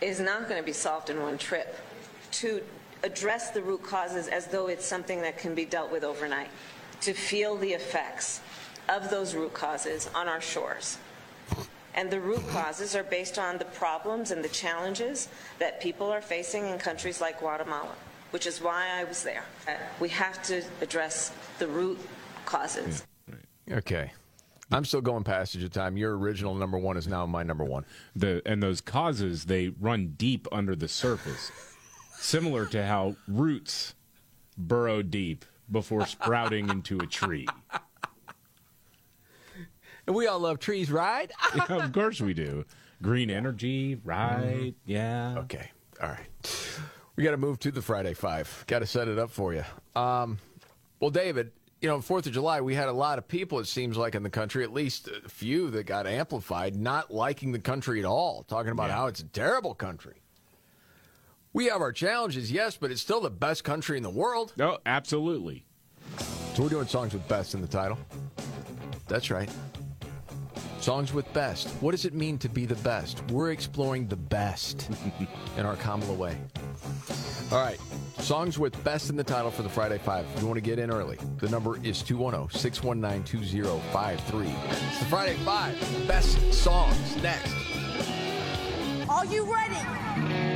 S15: is not going to be solved in one trip. To address the root causes as though it's something that can be dealt with overnight, to feel the effects of those root causes on our shores. And the root causes are based on the problems and the challenges that people are facing in countries like Guatemala, which is why I was there. We have to address the root causes.
S1: Okay. I'm still going passage of time. Your original number one is now my number one.
S2: The and those causes they run deep under the surface, similar to how roots burrow deep before sprouting into a tree.
S1: And we all love trees, right?
S2: Yeah, of course we do. Green energy, right? Yeah.
S1: Okay. All right. We got to move to the Friday Five. Got to set it up for you. Um, well, David, you know, Fourth of July, we had a lot of people. It seems like in the country, at least a few that got amplified, not liking the country at all, talking about how it's a terrible country. We have our challenges, yes, but it's still the best country in the world.
S2: No, absolutely.
S1: So we're doing songs with best in the title. That's right. Songs with best. What does it mean to be the best? We're exploring the best in our Kamala way. All right. Songs with best in the title for the Friday Five. If you want to get in early, the number is 210 619 2053. It's the Friday Five. Best songs next.
S8: Are you ready?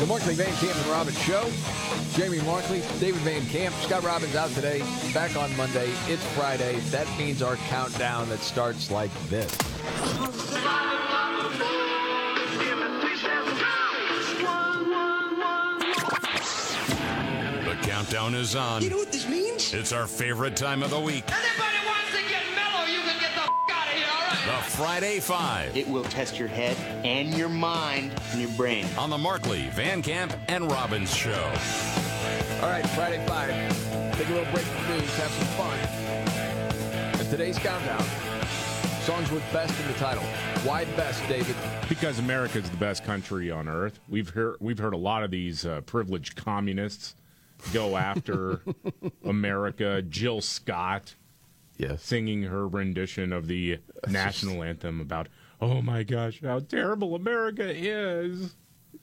S1: The Markley Van Camp and Robbins Show. Jamie Markley, David Van Camp, Scott Robbins out today. Back on Monday. It's Friday. That means our countdown that starts like this.
S9: The countdown is on.
S6: You know what this means?
S9: It's our favorite time of the week.
S6: Anybody wants to get
S9: Friday Five
S17: It will test your head and your mind and your brain.
S9: on the Markley, Van Camp, and Robbins Show.
S1: All right, Friday Five. Take a little break from news, have some fun. And today's countdown songs with best in the title. Why best, David?
S2: Because America is the best country on earth. We've heard we've heard a lot of these uh, privileged communists go after America. Jill Scott,
S1: yes,
S2: singing her rendition of the national anthem about, "Oh my gosh, how terrible America is."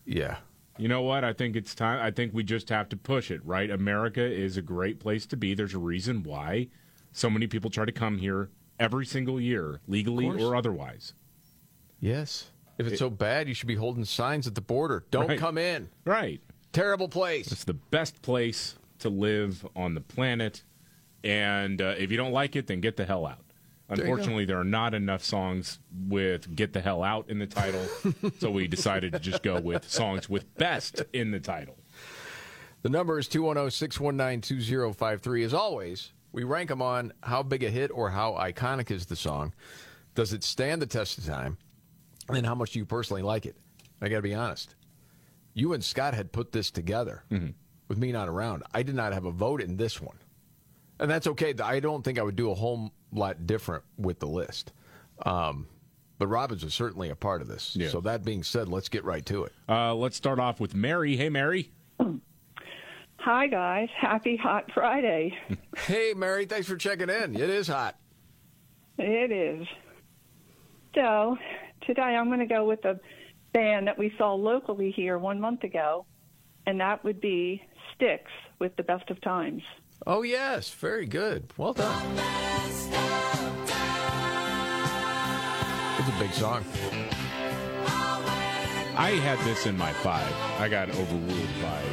S1: Yeah.
S2: You know what? I think it's time. I think we just have to push it, right? America is a great place to be. There's a reason why so many people try to come here every single year, legally or otherwise.
S1: Yes. If it's so bad, you should be holding signs at the border. Don't
S2: Right.
S1: come in.
S2: Right.
S1: Terrible place.
S2: It's the best place to live on the planet. And uh, if you don't like it, then get the hell out. Unfortunately, there are not enough songs with "Get the Hell Out" in the title, so we decided to just go with songs with "Best" in the title.
S1: The number is 210 619 2053. As always, we rank them on how big a hit or how iconic is the song. Does it stand the test of time? And then how much do you personally like it? I got to be honest. You and Scott had put this together with me not around. I did not have a vote in this one. And that's okay. I don't think I would do a whole lot different with the list. Um, but Robbins was certainly a part of this.
S2: Yeah.
S1: So that being said, let's get right to it.
S2: Uh, let's start off with Mary. Hey, Mary.
S18: Hi, guys. Happy Hot Friday.
S1: Hey, Mary, thanks for checking in. It is hot.
S18: It is. So, today I'm going to go with a band that we saw locally here one month ago, and that would be Styx with The Best of Times.
S1: Oh, yes. Very good. Well done. It's a big song.
S2: I had this in my five. I got overruled by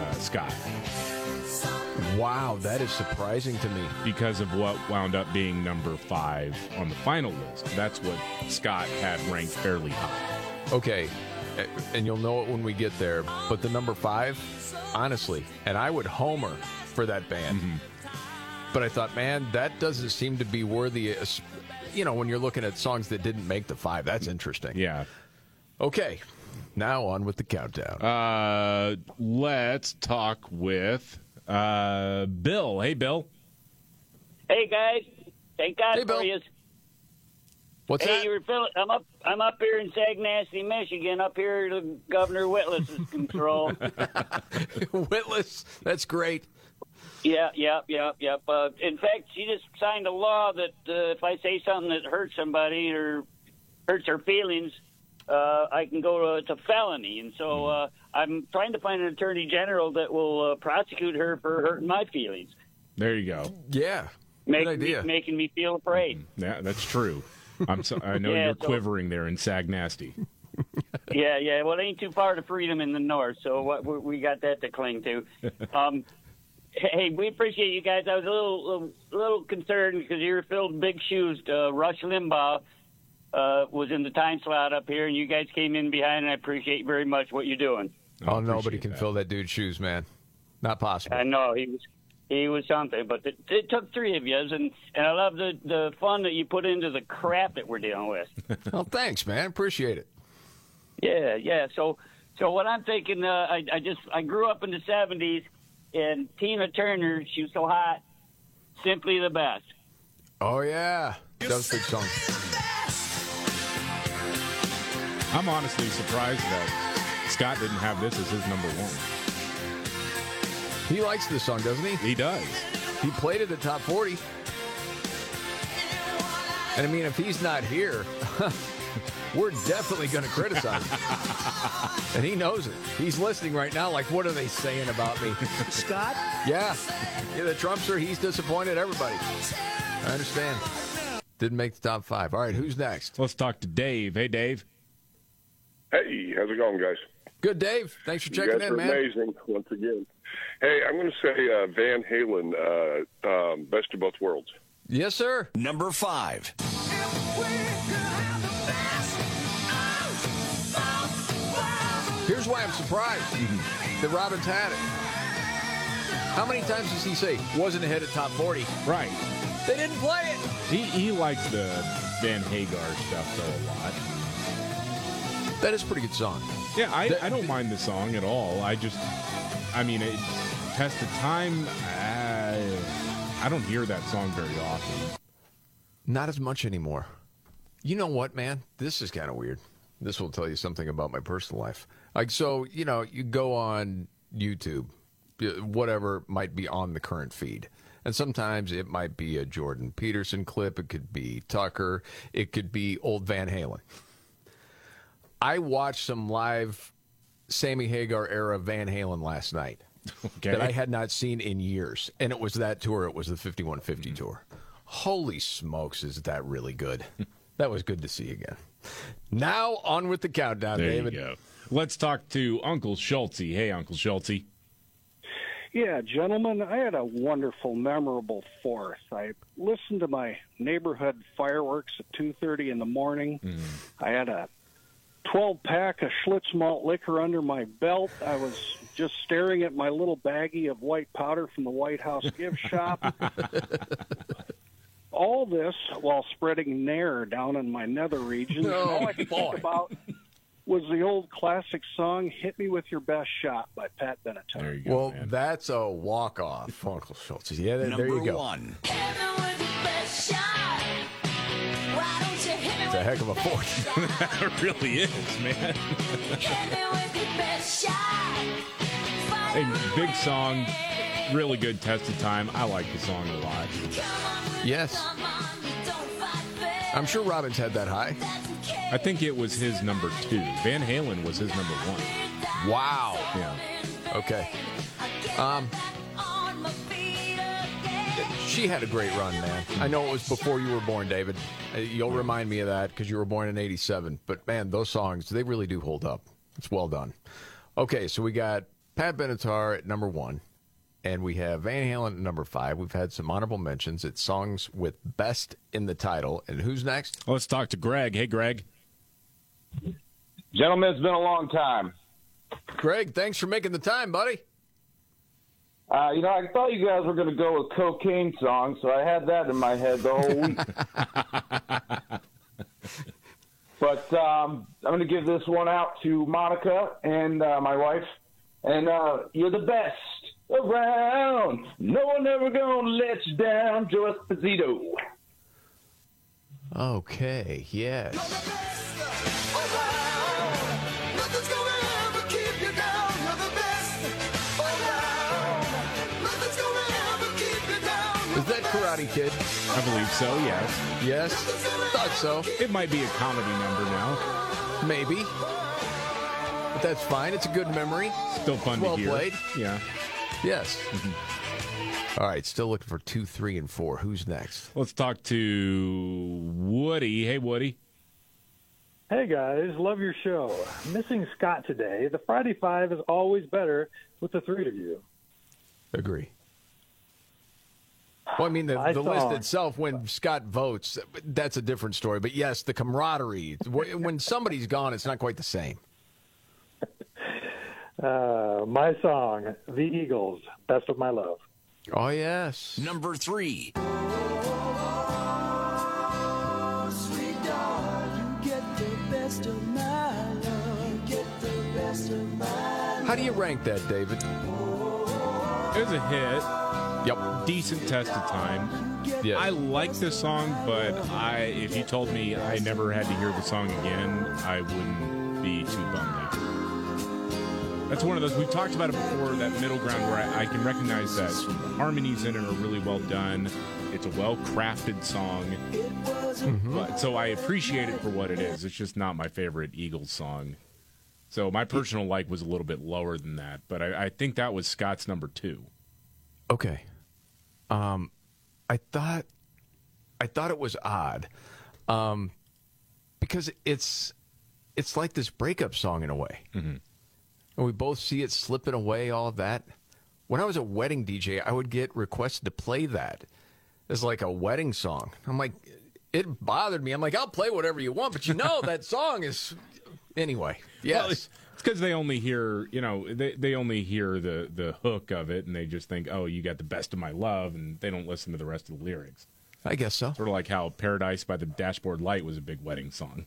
S2: uh, Scott.
S1: Wow, that is surprising to me.
S2: Because of what wound up being number five on the final list. That's what Scott had ranked fairly high.
S1: Okay, and you'll know it when we get there, but the number five, honestly, and I would homer for that band. But I thought, man, that doesn't seem to be worthy. of- You know, when you're looking at songs that didn't make the five, that's interesting.
S2: Yeah.
S1: Okay, now on with the countdown.
S2: Uh, let's talk with uh, Bill. Hey, Bill.
S19: Hey guys, thank God
S1: Hey,
S19: for
S1: Bill.
S19: you.
S1: What's
S19: hey,
S1: that?
S19: you were feeling, I'm up. I'm up here in Sagnasty, Michigan, up here to Governor Whitlis's control.
S1: Witless, that's great.
S19: Yeah, yep, yep, yep. Uh, in fact, she just signed a law that uh, if I say something that hurts somebody or hurts her feelings, uh, I can go to, to felony. And so uh, I'm trying to find an attorney general that will uh, prosecute her for hurting my feelings,
S2: There you go.
S1: Yeah.
S19: making
S2: idea.
S19: me, making me feel afraid.
S2: Yeah, that's true. I'm so, I know
S19: Yeah,
S2: you're
S19: so-
S2: quivering there in Sag Nasty.
S19: yeah, yeah. Well, it ain't too far to freedom in the north, so what, we, we got that to cling to. Um, hey, we appreciate you guys. I was a little, little, little concerned because you're filled big shoes. Uh, Rush Limbaugh uh, was in the time slot up here, and you guys came in behind, and I appreciate very much what you're doing.
S1: Oh, nobody can fill that dude's shoes, man. Not possible.
S19: I know he was he was something, but it, it took three of you, and and I love the the fun that you put into the crap that we're dealing with.
S1: well, thanks, man. Appreciate it.
S19: Yeah, yeah. So, so what I'm thinking, uh, I, I just I grew up in the '70s, and Tina Turner, she was so hot, simply the best.
S1: Oh yeah, that was a big song.
S2: I'm honestly surprised that Scott didn't have this as his number one.
S1: He likes this song, doesn't he?
S2: He does.
S1: He played it at the top 40. And I mean, if he's not here, we're definitely going to criticize him. and he knows it. He's listening right now, like, what are they saying about me?
S4: Scott?
S1: Yeah. Yeah, the Trumpster, he's disappointed everybody. I understand. Didn't make the top five. All right, who's next?
S2: Let's talk to Dave. Hey, Dave.
S20: Hey, how's it going, guys?
S1: Good, Dave. Thanks for
S20: you
S1: checking
S20: guys
S1: in,
S20: are
S1: man.
S20: amazing once again. Hey, I'm going to say uh, Van Halen, uh, um, Best of Both Worlds.
S1: Yes, sir.
S9: Number five.
S1: Here's why I'm surprised that Robbins had it. How many times does he say wasn't ahead of top 40?
S2: Right.
S1: They didn't play it.
S2: He he likes the Van Hagar stuff though a lot.
S1: That is a pretty good song.
S2: Yeah, I, I don't mind the song at all. I just, I mean, it, test of time. I, I don't hear that song very often.
S1: Not as much anymore. You know what, man? This is kind of weird. This will tell you something about my personal life. Like, so, you know, you go on YouTube, whatever might be on the current feed. And sometimes it might be a Jordan Peterson clip. It could be Tucker. It could be old Van Halen. I watched some live Sammy Hagar era Van Halen last night
S2: Okay.
S1: that I had not seen in years. And it was that tour. It was the 5150 hmm. tour. Holy smokes, is that really good? that was good to see again. Now on with the countdown,
S2: There
S1: David.
S2: Let's talk to Uncle Schultze. Hey, Uncle Schultze.
S21: Yeah, gentlemen, I had a wonderful, memorable Fourth. I listened to my neighborhood fireworks at two thirty in the morning. Mm-hmm. I had a twelve pack of Schlitz malt liquor under my belt. I was just staring at my little baggie of white powder from the White House gift shop. All this while spreading Nair down in my nether regions. and all I could
S1: boy.
S21: think about was the old classic song "Hit Me with Your Best Shot" by Pat Benatar. There
S2: you
S1: Well, that's a walk off, Uncle Schultz. Yeah, there, there you
S9: Number
S1: go.
S9: one.
S1: It's a heck of a fourth.
S2: it really is, man. Hey, big song, really good test of time. I like the song a lot.
S1: yes. I'm sure Robbins had that high.
S2: I think it was his number two. Van Halen was his number one.
S1: Wow.
S2: Yeah.
S1: Okay. Um, she had a great run, man. I know it was before you were born, David. Uh, You'll remind me of that because you were born in 87. But man, those songs, they really do hold up. It's well done. Okay, so we got Pat Benatar at number one, and we have Van Halen at number five. We've had some honorable mentions. It's songs with best in the title. And who's next?
S2: Let's talk to Greg. Hey, Greg.
S22: Gentlemen, it's been a long time.
S1: Greg, thanks for making the time, buddy.
S22: Uh, you know, I thought you guys were going to go with cocaine song, so I had that in my head the whole week. but but um, I'm going to give this one out to Monica and uh, my wife. And uh, you're the best around. No one ever gonna let you down. Joe Esposito.
S1: Okay, yes. Is that Karate Kid?
S2: I believe so, yes.
S1: Yes? Thought so.
S2: It might be a comedy number now.
S1: Maybe. But that's fine. It's a good memory.
S2: Still fun
S1: It's
S2: to
S1: well
S2: hear.
S1: played.
S2: Yeah.
S1: Yes. Mm-hmm. All right, still looking for two, three, and four. Who's next?
S2: Let's talk to Woody. Hey, Woody.
S23: Hey guys, love your show. Missing Scott today. The Friday Five is always better with the three of you.
S1: Agree. Well, I mean, the,
S23: I
S1: the list itself, when Scott votes, that's a different story. But yes, the camaraderie. When somebody's gone, it's not quite the same.
S23: Uh, my song, The Eagles, Best of My Love.
S1: Oh, yes.
S9: Number three.
S1: How do you rank that, David?
S2: It was a hit.
S1: Yep.
S2: Decent test of time.
S1: Yeah.
S2: I like this song, but I if you told me I never had to hear the song again, I wouldn't be too bummed out. That's one of those we've talked about it before. That middle ground where I, I can recognize that harmonies in it are really well done. It's a well crafted song,
S1: Mm-hmm.
S2: but, so I appreciate it for what it is. It's just not my favorite Eagles song. So my personal like was a little bit lower than that, but I, I think that was Scott's number two.
S1: Okay. Um, I thought, I thought it was odd, um, because it's, it's like this breakup song in a way,
S2: mm-hmm.
S1: And we both see it slipping away. All of that. When I was a wedding DJ, I would get requested to play that as like a wedding song. I'm like, it bothered me. I'm like, I'll play whatever you want, but you know that song is anyway. Yes.
S2: Well, it's because they only hear, you know, they, they only hear the, the hook of it and they just think, oh, you got the best of my love, and they don't listen to the rest of the lyrics.
S1: I guess so.
S2: Sort of like how Paradise by the Dashboard Light was a big wedding song.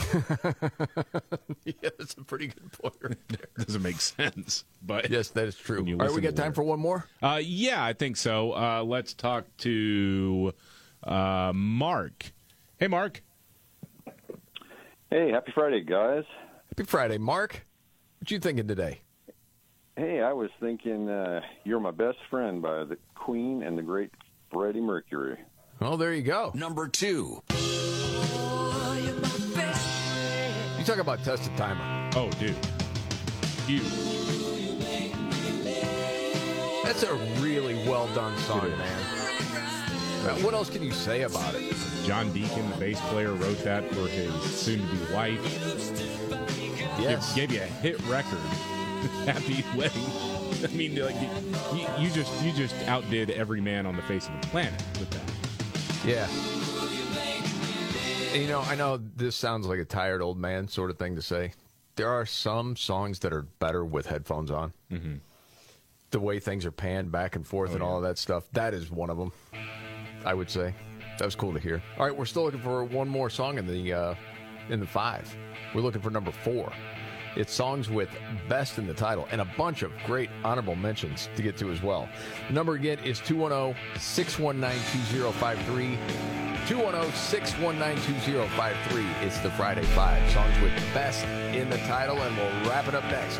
S1: yeah, that's a pretty good point right there.
S2: Doesn't make sense, but
S1: yes, that is true. All right, we got time for one more.
S2: Uh, yeah, I think so. Uh, let's talk to uh, Mark. Hey, Mark.
S24: Hey, happy Friday, guys.
S1: Happy Friday, Mark. What you thinking today?
S24: Hey, I was thinking uh, "You're My Best Friend" by the Queen and the great Freddie Mercury.
S1: Oh, there you go.
S9: Number two.
S1: Talk about tested timer.
S2: Oh, dude. Huge.
S1: That's a really well done song, man. Uh, What else can you say about it?
S2: John Deacon, the bass player, wrote that for his soon-to-be wife.
S1: Yes.
S2: Gave, gave you a hit record. Happy wedding. I mean, like you, you just you just outdid every man on the face of the planet with that.
S1: Yeah. You know, I know this sounds like a tired old man sort of thing to say. There are some songs that are better with headphones on.
S2: Mm-hmm.
S1: The way things are panned back and forth and all of that stuff. That is one of them. I would say that was cool to hear. All right, we're still looking for one more song in the uh, in the five. We're looking for number four. It's songs with best in the title and a bunch of great honorable mentions to get to as well. The number again is 210 619 2053. 210 619 2053. It's the Friday Five. Songs with best in the title, and we'll wrap it up next.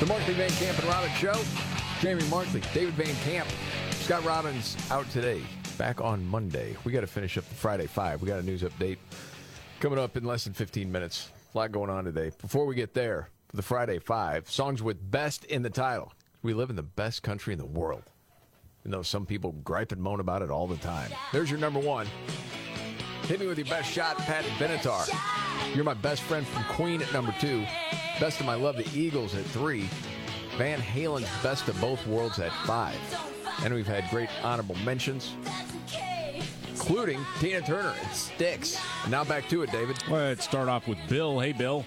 S1: The Markley Van Camp and Robbins Show. Jamie Markley, David Van Camp, Scott Robbins out today. Back on Monday. We got to finish up the Friday Five. We got a news update coming up in less than 15 minutes. A lot going on today. Before we get there, the Friday Five, songs with best in the title. We live in the best country in the world. You know, some people gripe and moan about it all the time. There's your number one. Hit me with your best shot, Pat Benatar. You're my best friend from Queen at number two. Best of my love, the Eagles at three. Van Halen's best of both worlds at five. And we've had great honorable mentions, including Tina Turner and Styx. And now back to it, David.
S2: Let's start off with Bill. Hey, Bill.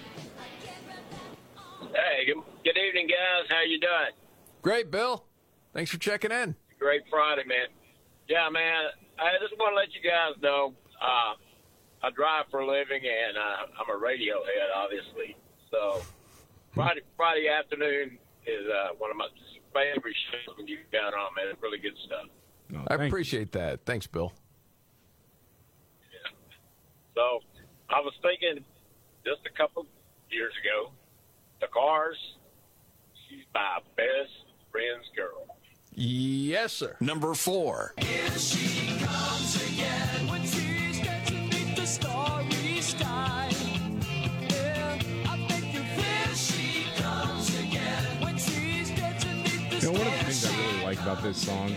S25: Hey, good, good evening, guys. How you doing?
S1: Great, Bill. Thanks for checking in.
S25: Great Friday, man. Yeah, man. I just want to let you guys know. Uh, I drive for a living, and uh, I'm a radio head, obviously. So Friday Friday afternoon is uh, one of my favorite shows when you got on, man. It's really good stuff.
S1: I appreciate that. Thanks, Bill.
S25: So I was thinking just a couple years ago, the Cars. She's my best friend's girl.
S1: Yes, sir.
S9: Number four.
S8: Here she comes again when she's dancing beneath the starry sky. Yeah, I think you Here she comes again when she's dancing beneath the
S2: You know, one of the things I really like about this song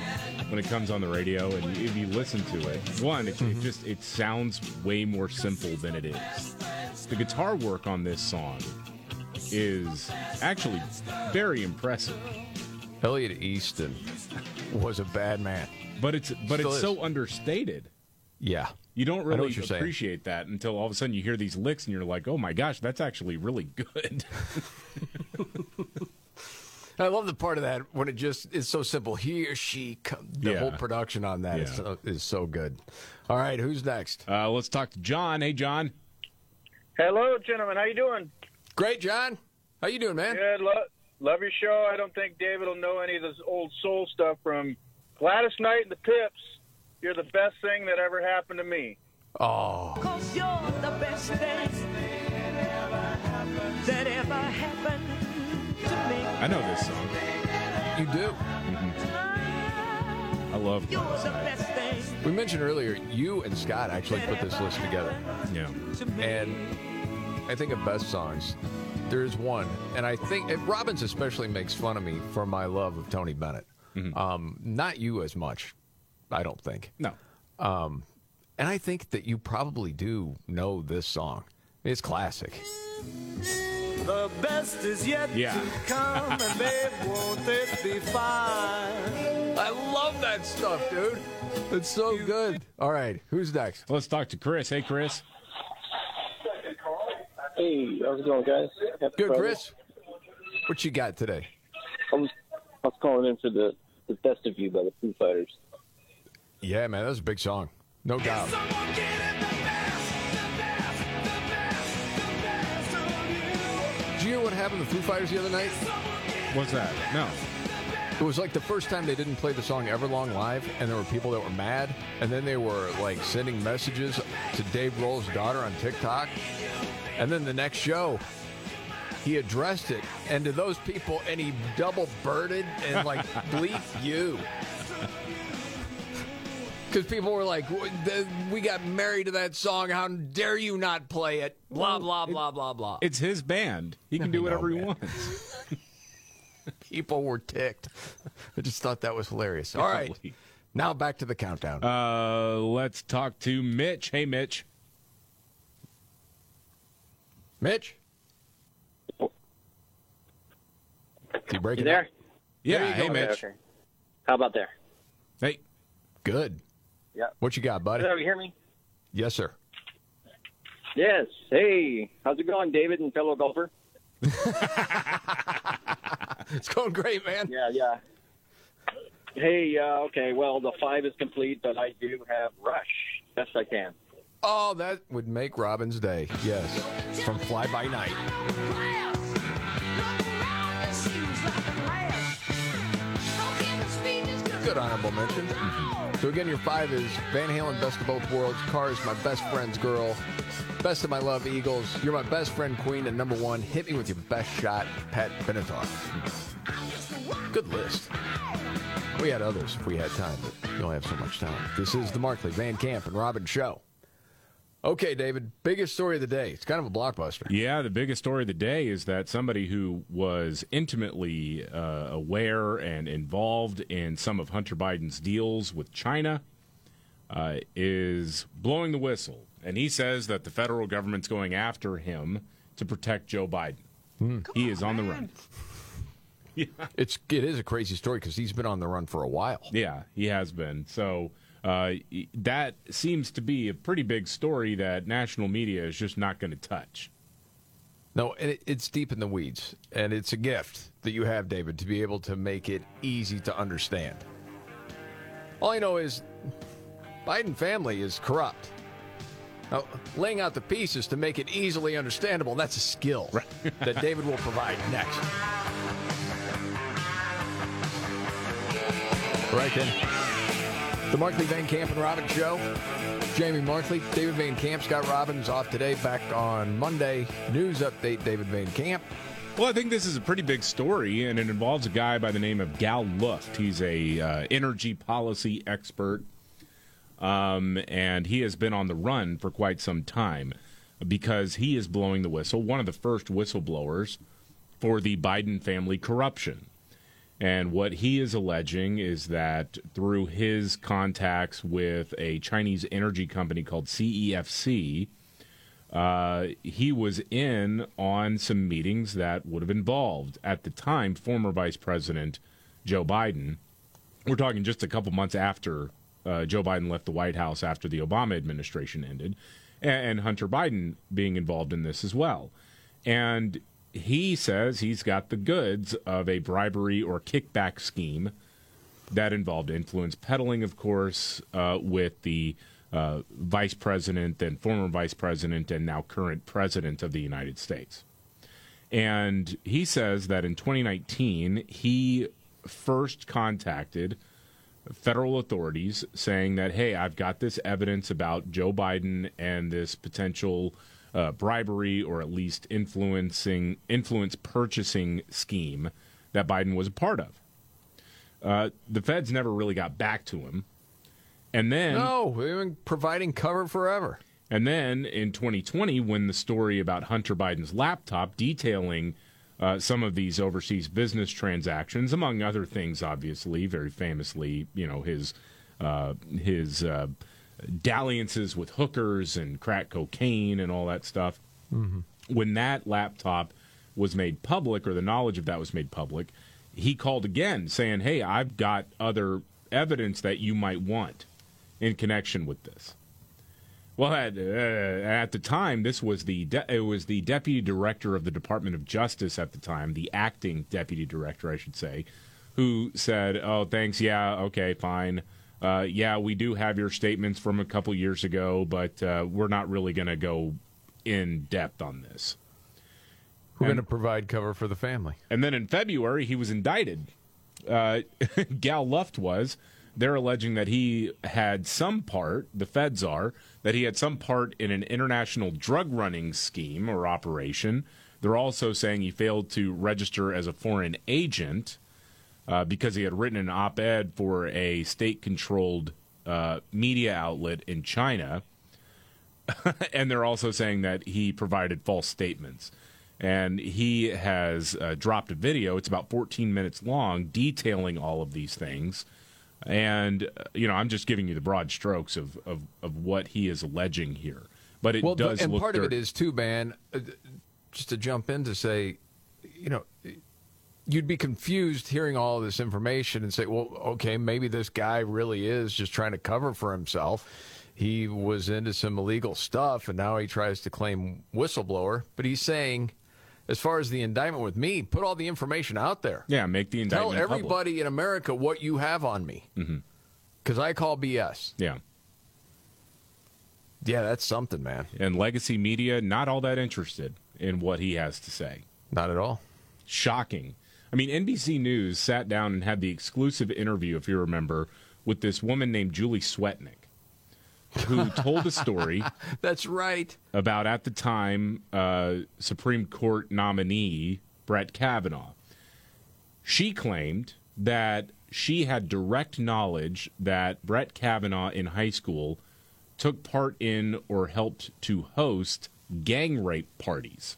S2: when it comes on the radio and if you listen to it, one, it, it mm-hmm. just it sounds way more simple than it is. The guitar work on this song is actually very impressive.
S1: Elliot Easton was a bad man,
S2: but it's but
S1: Still
S2: it's
S1: is.
S2: so understated.
S1: Yeah,
S2: You don't really
S1: what you're saying.
S2: appreciate that until all of a sudden you hear these licks and you're like, "Oh my gosh, that's actually really good."
S1: I love the part of that when it just is so simple. He or she, come, the
S2: Yeah.
S1: whole production on that is,
S2: Yeah.
S1: so, is so good. All right, who's next?
S2: Uh, let's talk to John. Hey, John.
S26: Hello, gentlemen. How you doing?
S1: Great, John. How you doing, man?
S26: Good. Lo- love your show. I don't think David will know any of this old soul stuff from Gladys Knight and the Pips. You're the best thing that ever happened to me.
S1: Oh,
S8: Cause you're the best thing that ever happened to me.
S2: I know this song.
S1: you do.
S2: I love
S8: You're
S2: Gladys
S8: the
S2: Knight.
S8: best thing.
S1: We mentioned earlier, you and Scott actually put this list together.
S2: Yeah.
S1: And I think of best songs. There's one, and I think and Robbins especially makes fun of me for my love of Tony Bennett. Um, not you as much, I don't think.
S2: No.
S1: Um, and I think that you probably do know this song. It's classic.
S8: The best is yet
S2: Yeah.
S8: to come, and babe, won't it be fine?
S1: I love that stuff, dude. It's so good. All right, who's next?
S2: Let's talk to Chris. Hey, Chris.
S27: Hey, how's it going, guys? Happy
S1: Good,
S27: Friday.
S1: Chris. What you got today?
S27: I was, I was calling in for the, the Best of You by the Foo Fighters.
S1: Yeah, man, that was a big song, no doubt. Happened to Foo Fighters the other night?
S2: What's that? No.
S1: It was like the first time they didn't play the song Everlong live, and there were people that were mad, and then they were like sending messages to Dave Grohl's daughter on TikTok, and then the next show, he addressed it, and to those people, and he double birded and like bleep you. Because people were like, "We got married to that song. How dare you not play it?" Blah blah blah blah blah.
S2: It's his band. He can
S1: I
S2: do
S1: know,
S2: whatever he wants.
S1: People were ticked. I just thought that was hilarious. All right, now back to the countdown.
S2: Uh, let's talk to Mitch. Hey, Mitch.
S1: Mitch, Is he breaking
S27: You there?
S1: up?
S2: Yeah.
S1: There
S2: Hey,
S1: go.
S2: Mitch.
S27: Okay, okay. How about there?
S2: Hey.
S1: Good.
S27: Yeah.
S1: What you got, buddy?
S27: Hello, you hear me?
S1: Yes, sir.
S27: Yes. Hey, how's it going, David and fellow golfer?
S1: It's going great, man.
S27: Yeah, yeah. Hey, uh, okay, well, the five is complete, but I do have Rush. Best I can.
S1: Oh, that would make Robbins' day. Yes. From Fly By Night. Good honorable mention. So again, your five is Van Halen, Best of Both Worlds, Cars, My Best Friend's Girl, Best of My Love, Eagles, You're My Best Friend, Queen, and number one, Hit Me With Your Best Shot, Pat Benatar. Good list. We had others if we had time, but we only have so much time. This is the Markley, Van Camp, and Robbins Show. Okay, David, biggest story of the day. It's kind of a blockbuster.
S2: Yeah, the biggest story of the day is that somebody who was intimately uh, aware and involved in some of Hunter Biden's deals with China uh, is blowing the whistle. And he says that the federal government's going after him to protect Joe Biden. he is on the run.
S1: It's it is a crazy story because he's been on the run for a while.
S2: Yeah, he has been. So uh, that seems to be a pretty big story that national media is just not going to touch.
S1: No, and it, it's deep in the weeds, and it's a gift that you have, David, to be able to make it easy to understand. All I know is Biden family is corrupt. Now, laying out the pieces to make it easily understandable, that's a skill that David will provide next. Right then. The Markley Van Camp and Robbins Show. Jamie Markley, David Van Camp, Scott Robbins off today, back on Monday. News update, David Van Camp.
S2: Well, I think this is a pretty big story, and it involves a guy by the name of Gal Luft. He's a uh, energy policy expert, um, and he has been on the run for quite some time because he is blowing the whistle. One of the first whistleblowers for the Biden family corruption. And what he is alleging is that through his contacts with a Chinese energy company called CEFC, uh, he was in on some meetings that would have involved, at the time, former Vice President Joe Biden. We're talking just a couple months after uh, Joe Biden left the White House after the Obama administration ended, and, and Hunter Biden being involved in this as well. And he says he's got the goods of a bribery or kickback scheme that involved influence peddling, of course, uh, with the uh, vice president and former vice president and now current president of the United States. And he says that in 2019, he first contacted federal authorities saying that, hey, I've got this evidence about Joe Biden and this potential uh, bribery or at least influencing influence purchasing scheme that Biden was a part of. Uh, the feds never really got back to him, and then
S1: No, we've been providing cover forever.
S2: and then in 2020, when the story about Hunter Biden's laptop detailing uh, some of these overseas business transactions, among other things, obviously, very famously, you know, his uh, his uh, dalliances with hookers and crack cocaine and all that stuff. When that laptop was made public, or the knowledge of that was made public, he called again saying, "Hey, I've got other evidence that you might want in connection with this." Well, at, uh, at the time, this was the de- it was the deputy director of the Department of Justice at the time, the acting deputy director, I should say, who said, "Oh, thanks. Yeah, okay, fine. Uh, yeah, we do have your statements from a couple years ago, but uh, we're not really going to go in depth on this."
S1: We're going to provide cover for the family.
S2: And then in February, he was indicted. Uh, Gal Luft was. They're alleging that he had some part, the feds are, that he had some part in an international drug running scheme or operation. They're also saying he failed to register as a foreign agent uh, because he had written an op ed for a state controlled uh, media outlet in China. and they're also saying that he provided false statements. And he has uh, dropped a video. It's about 14 minutes long, detailing all of these things. And uh, you know, I'm just giving you the broad strokes of of, of what he is alleging here. But it
S1: well,
S2: does
S1: and
S2: look
S1: part of it is, too, man. uh, Just to jump in to say, you know, you'd be confused hearing all of this information and say, well, okay, maybe this guy really is just trying to cover for himself. He was into some illegal stuff, and now he tries to claim whistleblower. But he's saying, as far as the indictment with me, put all the information out there.
S2: Yeah, make the
S1: Tell
S2: indictment public.
S1: everybody in America what you have on me, mm-hmm. because I call BS.
S2: Yeah.
S1: Yeah, that's something, man.
S2: And legacy media not all that interested in what he has to say.
S1: Not at all.
S2: Shocking. I mean, NBC News sat down and had the exclusive interview, if you remember, with this woman named Julie Swetnick, who told a story.
S1: That's right.
S2: About at the time uh, Supreme Court nominee Brett Kavanaugh. She claimed that she had direct knowledge that Brett Kavanaugh in high school took part in or helped to host gang rape parties.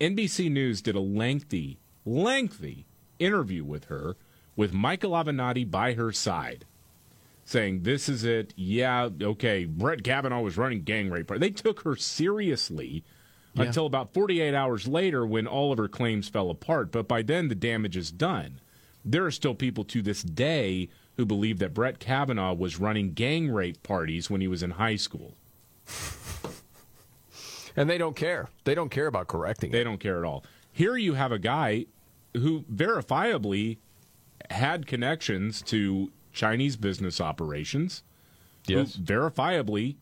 S2: NBC News did a lengthy, lengthy interview with her with Michael Avenatti by her side, saying, This is it. Yeah, okay, Brett Kavanaugh was running gang rape. parties." They took her seriously
S1: Yeah.
S2: until about 48 hours later when all of her claims fell apart. But by then, the damage is done. There are still people to this day who believe that Brett Kavanaugh was running gang rape parties when he was in high school.
S1: And they don't care. They don't care about correcting.
S2: They don't care at all. Here you have a guy who verifiably had connections to Chinese business operations.
S1: Yes.
S2: Who verifiably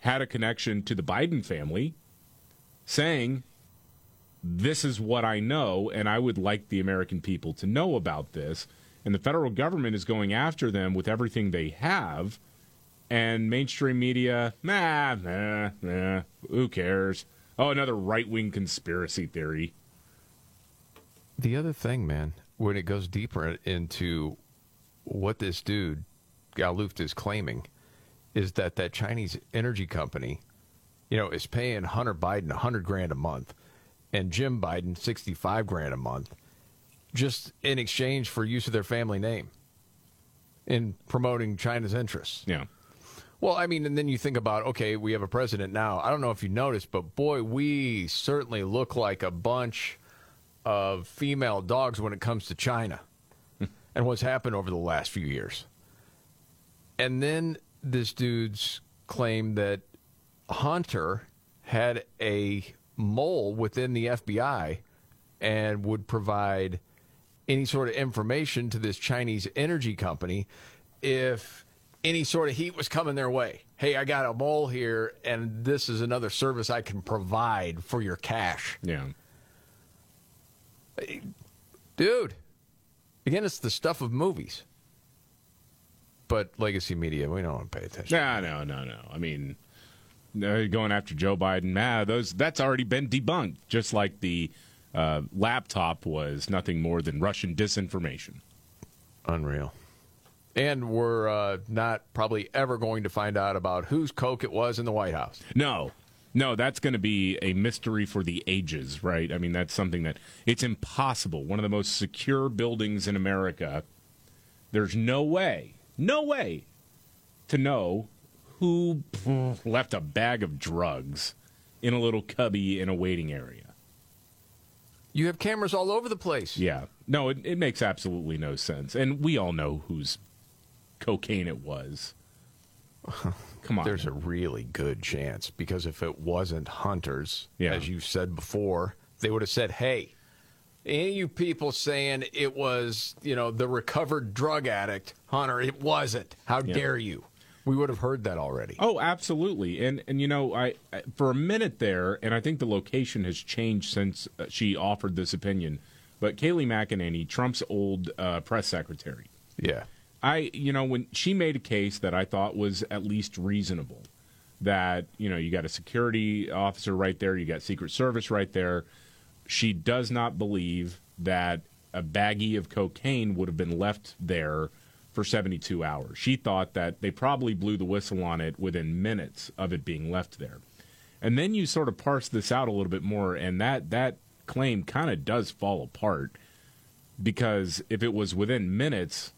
S2: had a connection to the Biden family, saying, This is what I know, and I would like the American people to know about this. And the federal government is going after them with everything they have. And mainstream media, nah, nah, nah, who cares? Oh, another right wing conspiracy theory.
S1: The other thing, man, when it goes deeper into what this dude Gal Luft is claiming, is that that Chinese energy company, you know, is paying Hunter Biden a hundred grand a month, and Jim Biden sixty five grand a month, just in exchange for use of their family name, in promoting China's interests.
S2: Yeah.
S1: Well, I mean, and then you think about, okay, we have a president now. I don't know if you noticed, but boy, we certainly look like a bunch of female dogs when it comes to China and what's happened over the last few years. And then this dude's claim that Hunter had a mole within the FBI and would provide any sort of information to this Chinese energy company if any sort of heat was coming their way. Hey, I got a mole here, and this is another service I can provide for your cash.
S2: Yeah.
S1: Dude, again, it's the stuff of movies. But legacy media, we don't want to pay attention.
S2: No, no, no, no. I mean, going after Joe Biden, nah, those that's already been debunked. Just like the uh, laptop was nothing more than Russian disinformation.
S1: Unreal. And we're uh, not probably ever going to find out about whose Coke it was in the White House.
S2: No, no, that's going to be a mystery for the ages, right? I mean, that's something that it's impossible. One of the most secure buildings in America. There's no way, no way to know who left a bag of drugs in a little cubby in a waiting area.
S1: You have cameras all over the place.
S2: Yeah. No, it, it makes absolutely no sense. And we all know whose cocaine it was. Come on.
S1: There's a really good chance because if it wasn't Hunter's,
S2: Yeah.
S1: as you said before, they would have said, "Hey, any you people saying it was, you know, the recovered drug addict, Hunter, it wasn't. How
S2: Yeah.
S1: dare you?" We would have heard that already.
S2: Oh, absolutely. And and you know, I, I for a minute there, and I think the location has changed since uh, she offered this opinion. But Kayleigh McEnany, Trump's old uh, press secretary,
S1: Yeah.
S2: I you know when she made a case that I thought was at least reasonable, that you know you got a security officer right there, you got Secret Service right there. She does not believe that a baggie of cocaine would have been left there for 72 hours. She thought that they probably blew the whistle on it within minutes of it being left there. And then you sort of parse this out a little bit more, and that that claim kind of does fall apart because if it was within minutes,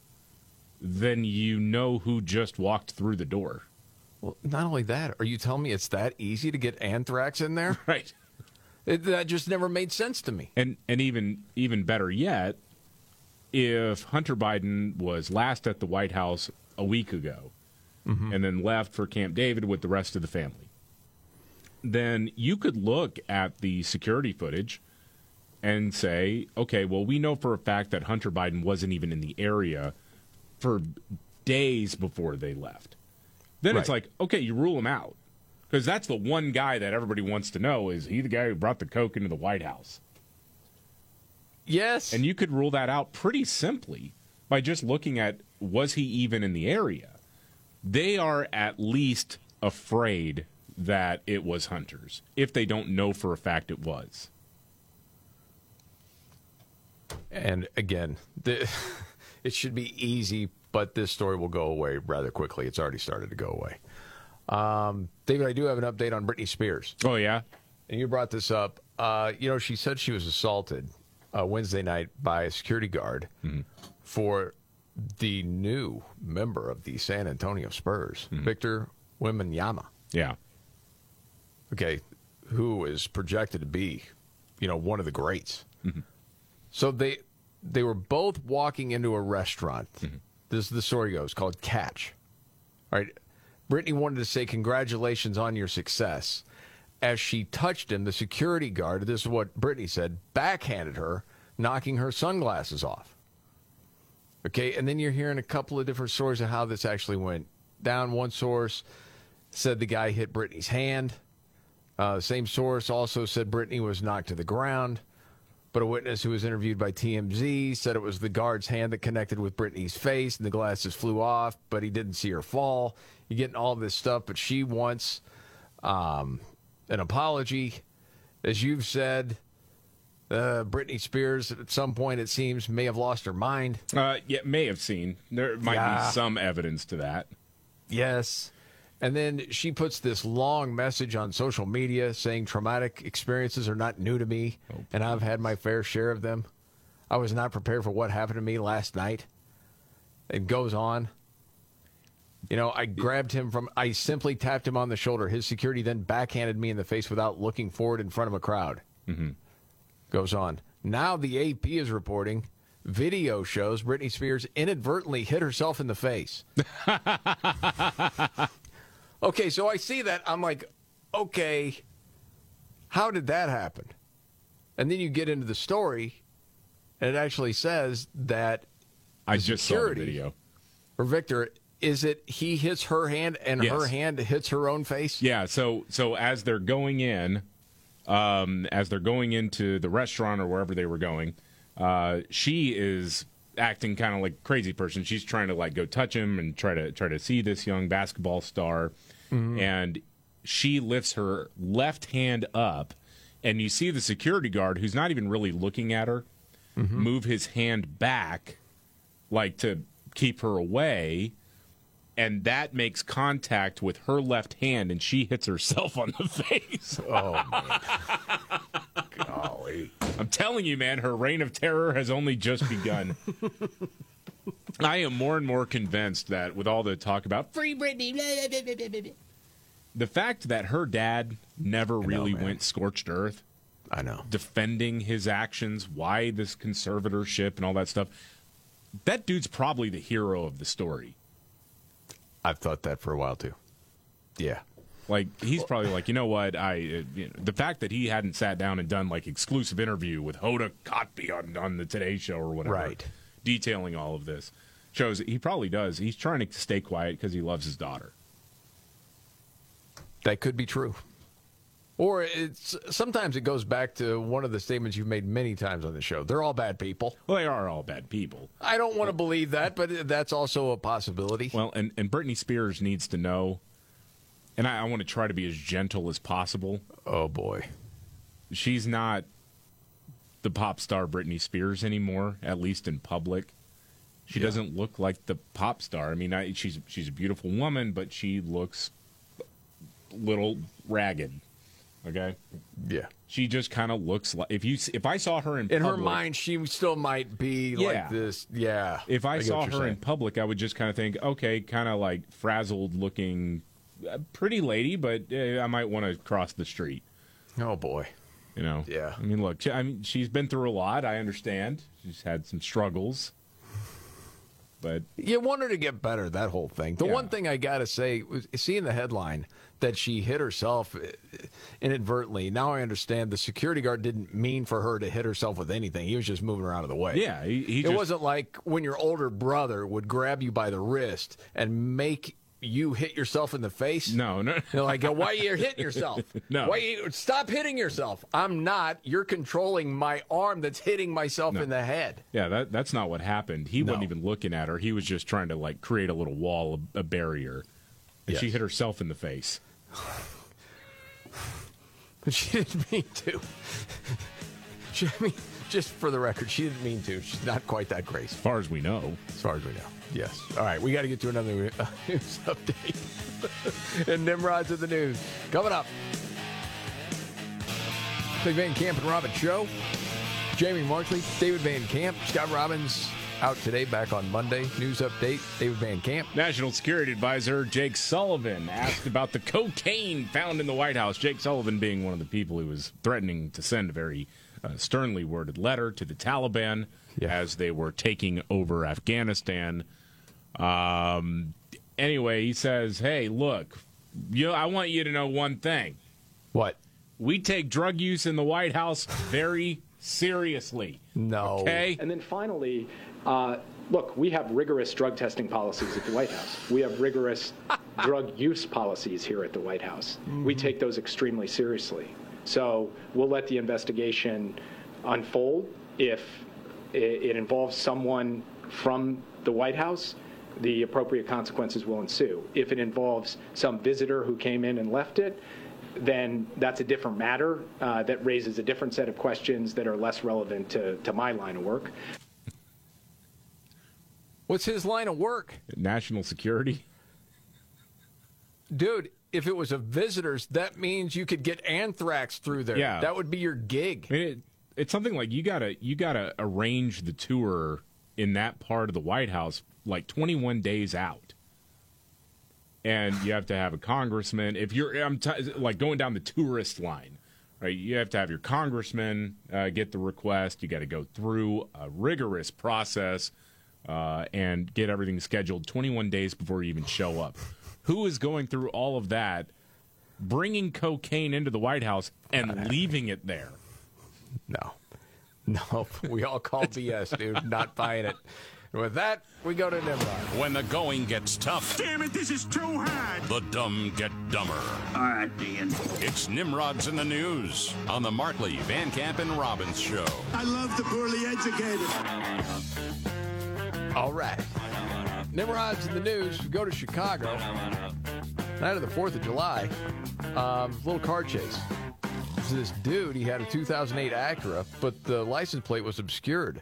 S2: then you know who just walked through the door.
S1: Well, not only that, are you telling me it's that easy to get anthrax in there?
S2: Right.
S1: It, that just never made sense to me.
S2: And and even even better yet, if Hunter Biden was last at the White House a week ago mm-hmm. and then left for Camp David with the rest of the family, then you could look at the security footage and say, okay, well, we know for a fact that Hunter Biden wasn't even in the area for days before they left. Then it's like, okay, you rule him out. Because that's the one guy that everybody wants to know is he the guy who brought the Coke into the White House?
S1: Yes.
S2: And you could rule that out pretty simply by just looking at was he even in the area? They are at least afraid that it was Hunter's if they don't know for a fact it was.
S1: And again, the, it should be easy, but this story will go away rather quickly. It's already started to go away. Um, David, I do have an update on Britney Spears.
S2: Oh, yeah?
S1: And you brought this up. Uh, you know, she said she was assaulted uh, Wednesday night by a security guard for the new member of the San Antonio Spurs, Victor Wembanyama.
S2: Yeah.
S1: Okay, who is projected to be, you know, one of the greats. So they they were both walking into a restaurant. This is the story goes called Catch. All right, Britney wanted to say congratulations on your success. As she touched him, the security guard, this is what Britney said, backhanded her, knocking her sunglasses off. Okay, and then you're hearing a couple of different stories of how this actually went down. One source said the guy hit Britney's hand. Uh, same source also said Britney was knocked to the ground. But a witness who was interviewed by TMZ said it was the guard's hand that connected with Britney's face and the glasses flew off, but he didn't see her fall. You're getting all this stuff, but she wants um, an apology. As you've said, uh, Britney Spears, at some point, it seems, may have lost her mind.
S2: Uh, yeah, may have seen. There might
S1: Yeah.
S2: be some evidence to that.
S1: Yes. And then she puts this long message on social media saying traumatic experiences are not new to me, and I've had my fair share of them. I was not prepared for what happened to me last night. It goes on. You know, I grabbed him from, I simply tapped him on the shoulder. His security then backhanded me in the face without looking forward in front of a crowd.
S2: Mm-hmm.
S1: Goes on. Now the AP is reporting video shows Britney Spears inadvertently hit herself in the face. okay, so I see that. I'm like, okay, how did that happen? And then you get into the story, and it actually says that
S2: I just saw the video.
S1: Or Victor, is it he hits her hand and
S2: Yes.
S1: her hand hits her own face?
S2: Yeah, so so as they're going in, um, as they're going into the restaurant or wherever they were going, uh, she is acting kind of like crazy person. She's trying to like go touch him and try to try to see this young basketball star,
S1: Mhm.
S2: and she lifts her left hand up, and you see the security guard who's not even really looking at her move his hand back, like to keep her away and that makes contact with her left hand, and she hits herself on the face.
S1: Oh, man. Golly.
S2: I'm telling you, man, her reign of terror has only just begun. I am more and more convinced that with all the talk about free Britney, blah, blah, blah, the fact that her dad never really went scorched earth,
S1: I know,
S2: defending his actions, why this conservatorship and all that stuff, that dude's probably the hero of the story.
S1: I've thought that for a while too. Yeah.
S2: Like he's probably like, you know what? I uh, you know, the fact that he hadn't sat down and done like exclusive interview with Hoda Kotb on on the Today Show or whatever,
S1: Right.
S2: Detailing all of this shows he probably does. He's trying to stay quiet because he loves his daughter.
S1: That could be true. Or it's sometimes it goes back to one of the statements you've made many times on the show. They're all bad people.
S2: Well, they are all bad people.
S1: I don't want to believe that, but that's also a possibility.
S2: Well, and and Britney Spears needs to know, and I, I want to try to be as gentle as possible.
S1: Oh boy,
S2: she's not the pop star Britney Spears anymore, at least in public. She doesn't look like the pop star. I mean, I, she's she's a beautiful woman, but she looks a little ragged. Okay.
S1: Yeah.
S2: She just kind of looks like if you if I saw her in
S1: In her mind, she still might be
S2: Yeah.
S1: like this. Yeah.
S2: if I,
S1: get
S2: saw her
S1: you're
S2: in public, I would just kind of think, okay, kind of like frazzled looking, uh, pretty lady, but uh, I might want to cross the street.
S1: Oh boy.
S2: You know.
S1: Yeah.
S2: I mean, look, she, I mean, she's been through a lot. I understand. She's had some struggles, but
S1: You want her to get better, that whole thing. The
S2: Yeah.
S1: one thing I got to say was seeing the headline that she hit herself uh, inadvertently. Now I understand the security guard didn't mean for her to hit herself with anything. He was just moving her out of the way.
S2: Yeah, he- he
S1: it
S2: just-
S1: wasn't like when your older brother would grab you by the wrist and make you hit yourself in the face.
S2: No, no.
S1: You're like, why are you hitting yourself?
S2: No.
S1: Why you, stop hitting yourself. I'm not. You're controlling my arm that's hitting myself in the head.
S2: yeah, that that's not what happened. He wasn't even looking at her. He was just trying to like create a little wall, a, a barrier, and she hit herself in the face.
S1: But she didn't mean to. She, I mean, just for the record, she didn't mean to. She's not quite that crazy. As
S2: far as we know.
S1: As far as we know. Yes. All right, we got to get to another uh, news update. and Nimrod's of the news. Coming up. Big Van Camp and Robin Show. Jamie Markley, David Van Camp, Scott Robbins out today, back on Monday. News update, David Van Camp.
S2: National Security Advisor Jake Sullivan asked about the cocaine found in the White House. Jake Sullivan being one of the people who was threatening to send a very uh, sternly worded letter to the Taliban as they were taking over Afghanistan. Um, anyway, he says, "Hey, look, you, I want you to know one thing.
S1: What?
S2: We take drug use in the White House very seriously.
S1: No.
S2: Okay.
S28: And then finally, uh, look, we have rigorous drug testing policies at the White House. We have rigorous drug use policies here at the White House. We
S29: Mhm.
S28: take those extremely seriously. So we'll let the investigation unfold. If it involves someone from the White House, the appropriate consequences will ensue. If it involves some visitor who came in and left it, then that's a different matter uh, that raises a different set of questions that are less relevant to, to my line of work.
S1: What's his line of work?
S2: National security.
S1: Dude, if it was a visitor's, that means you could get anthrax through there.
S2: Yeah.
S1: That would be your gig.
S2: I mean, it, it's something like you gotta you gotta arrange the tour in that part of the White House like 21 days out, and you have to have a congressman. If you're I'm t- like going down the tourist line, right? You have to have your congressman uh, get the request. You got to go through a rigorous process uh, and get everything scheduled 21 days before you even show up. Who is going through all of that, bringing cocaine into the White House and leaving it there?
S1: No. No, we all call BS, dude. Not buying it. And with that, we go to Nimrod.
S9: When the going gets tough,
S30: Damn it, this is too hard.
S9: the dumb get dumber.
S30: All right, Dean.
S9: It's Nimrods in the News on the Markley, Van Camp, and Robbins Show.
S30: I love the poorly educated.
S1: All right. Nimrod's in the news. Go to Chicago. Night of the 4th of July. Um, little car chase. So this dude, he had a 2008 Acura, but the license plate was obscured.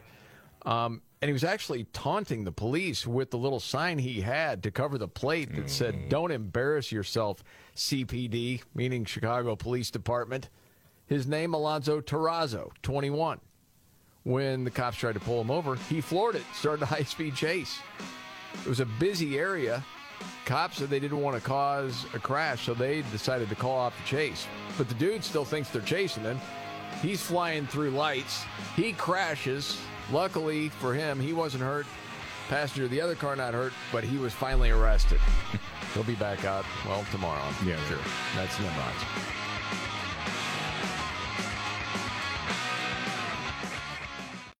S1: Um, and he was actually taunting the police with the little sign he had to cover the plate that said, Don't embarrass yourself, CPD, meaning Chicago Police Department. His name, Alonzo Terrazzo, 21. When the cops tried to pull him over, he floored it, started a high speed chase. It was a busy area. Cops said they didn't want to cause a crash, so they decided to call off the chase. But the dude still thinks they're chasing him. He's flying through lights. He crashes. Luckily for him, he wasn't hurt. Passenger of the other car not hurt, but he was finally arrested. He'll be back out, well, tomorrow.
S2: Yeah,
S1: sure. That's Nimrod's.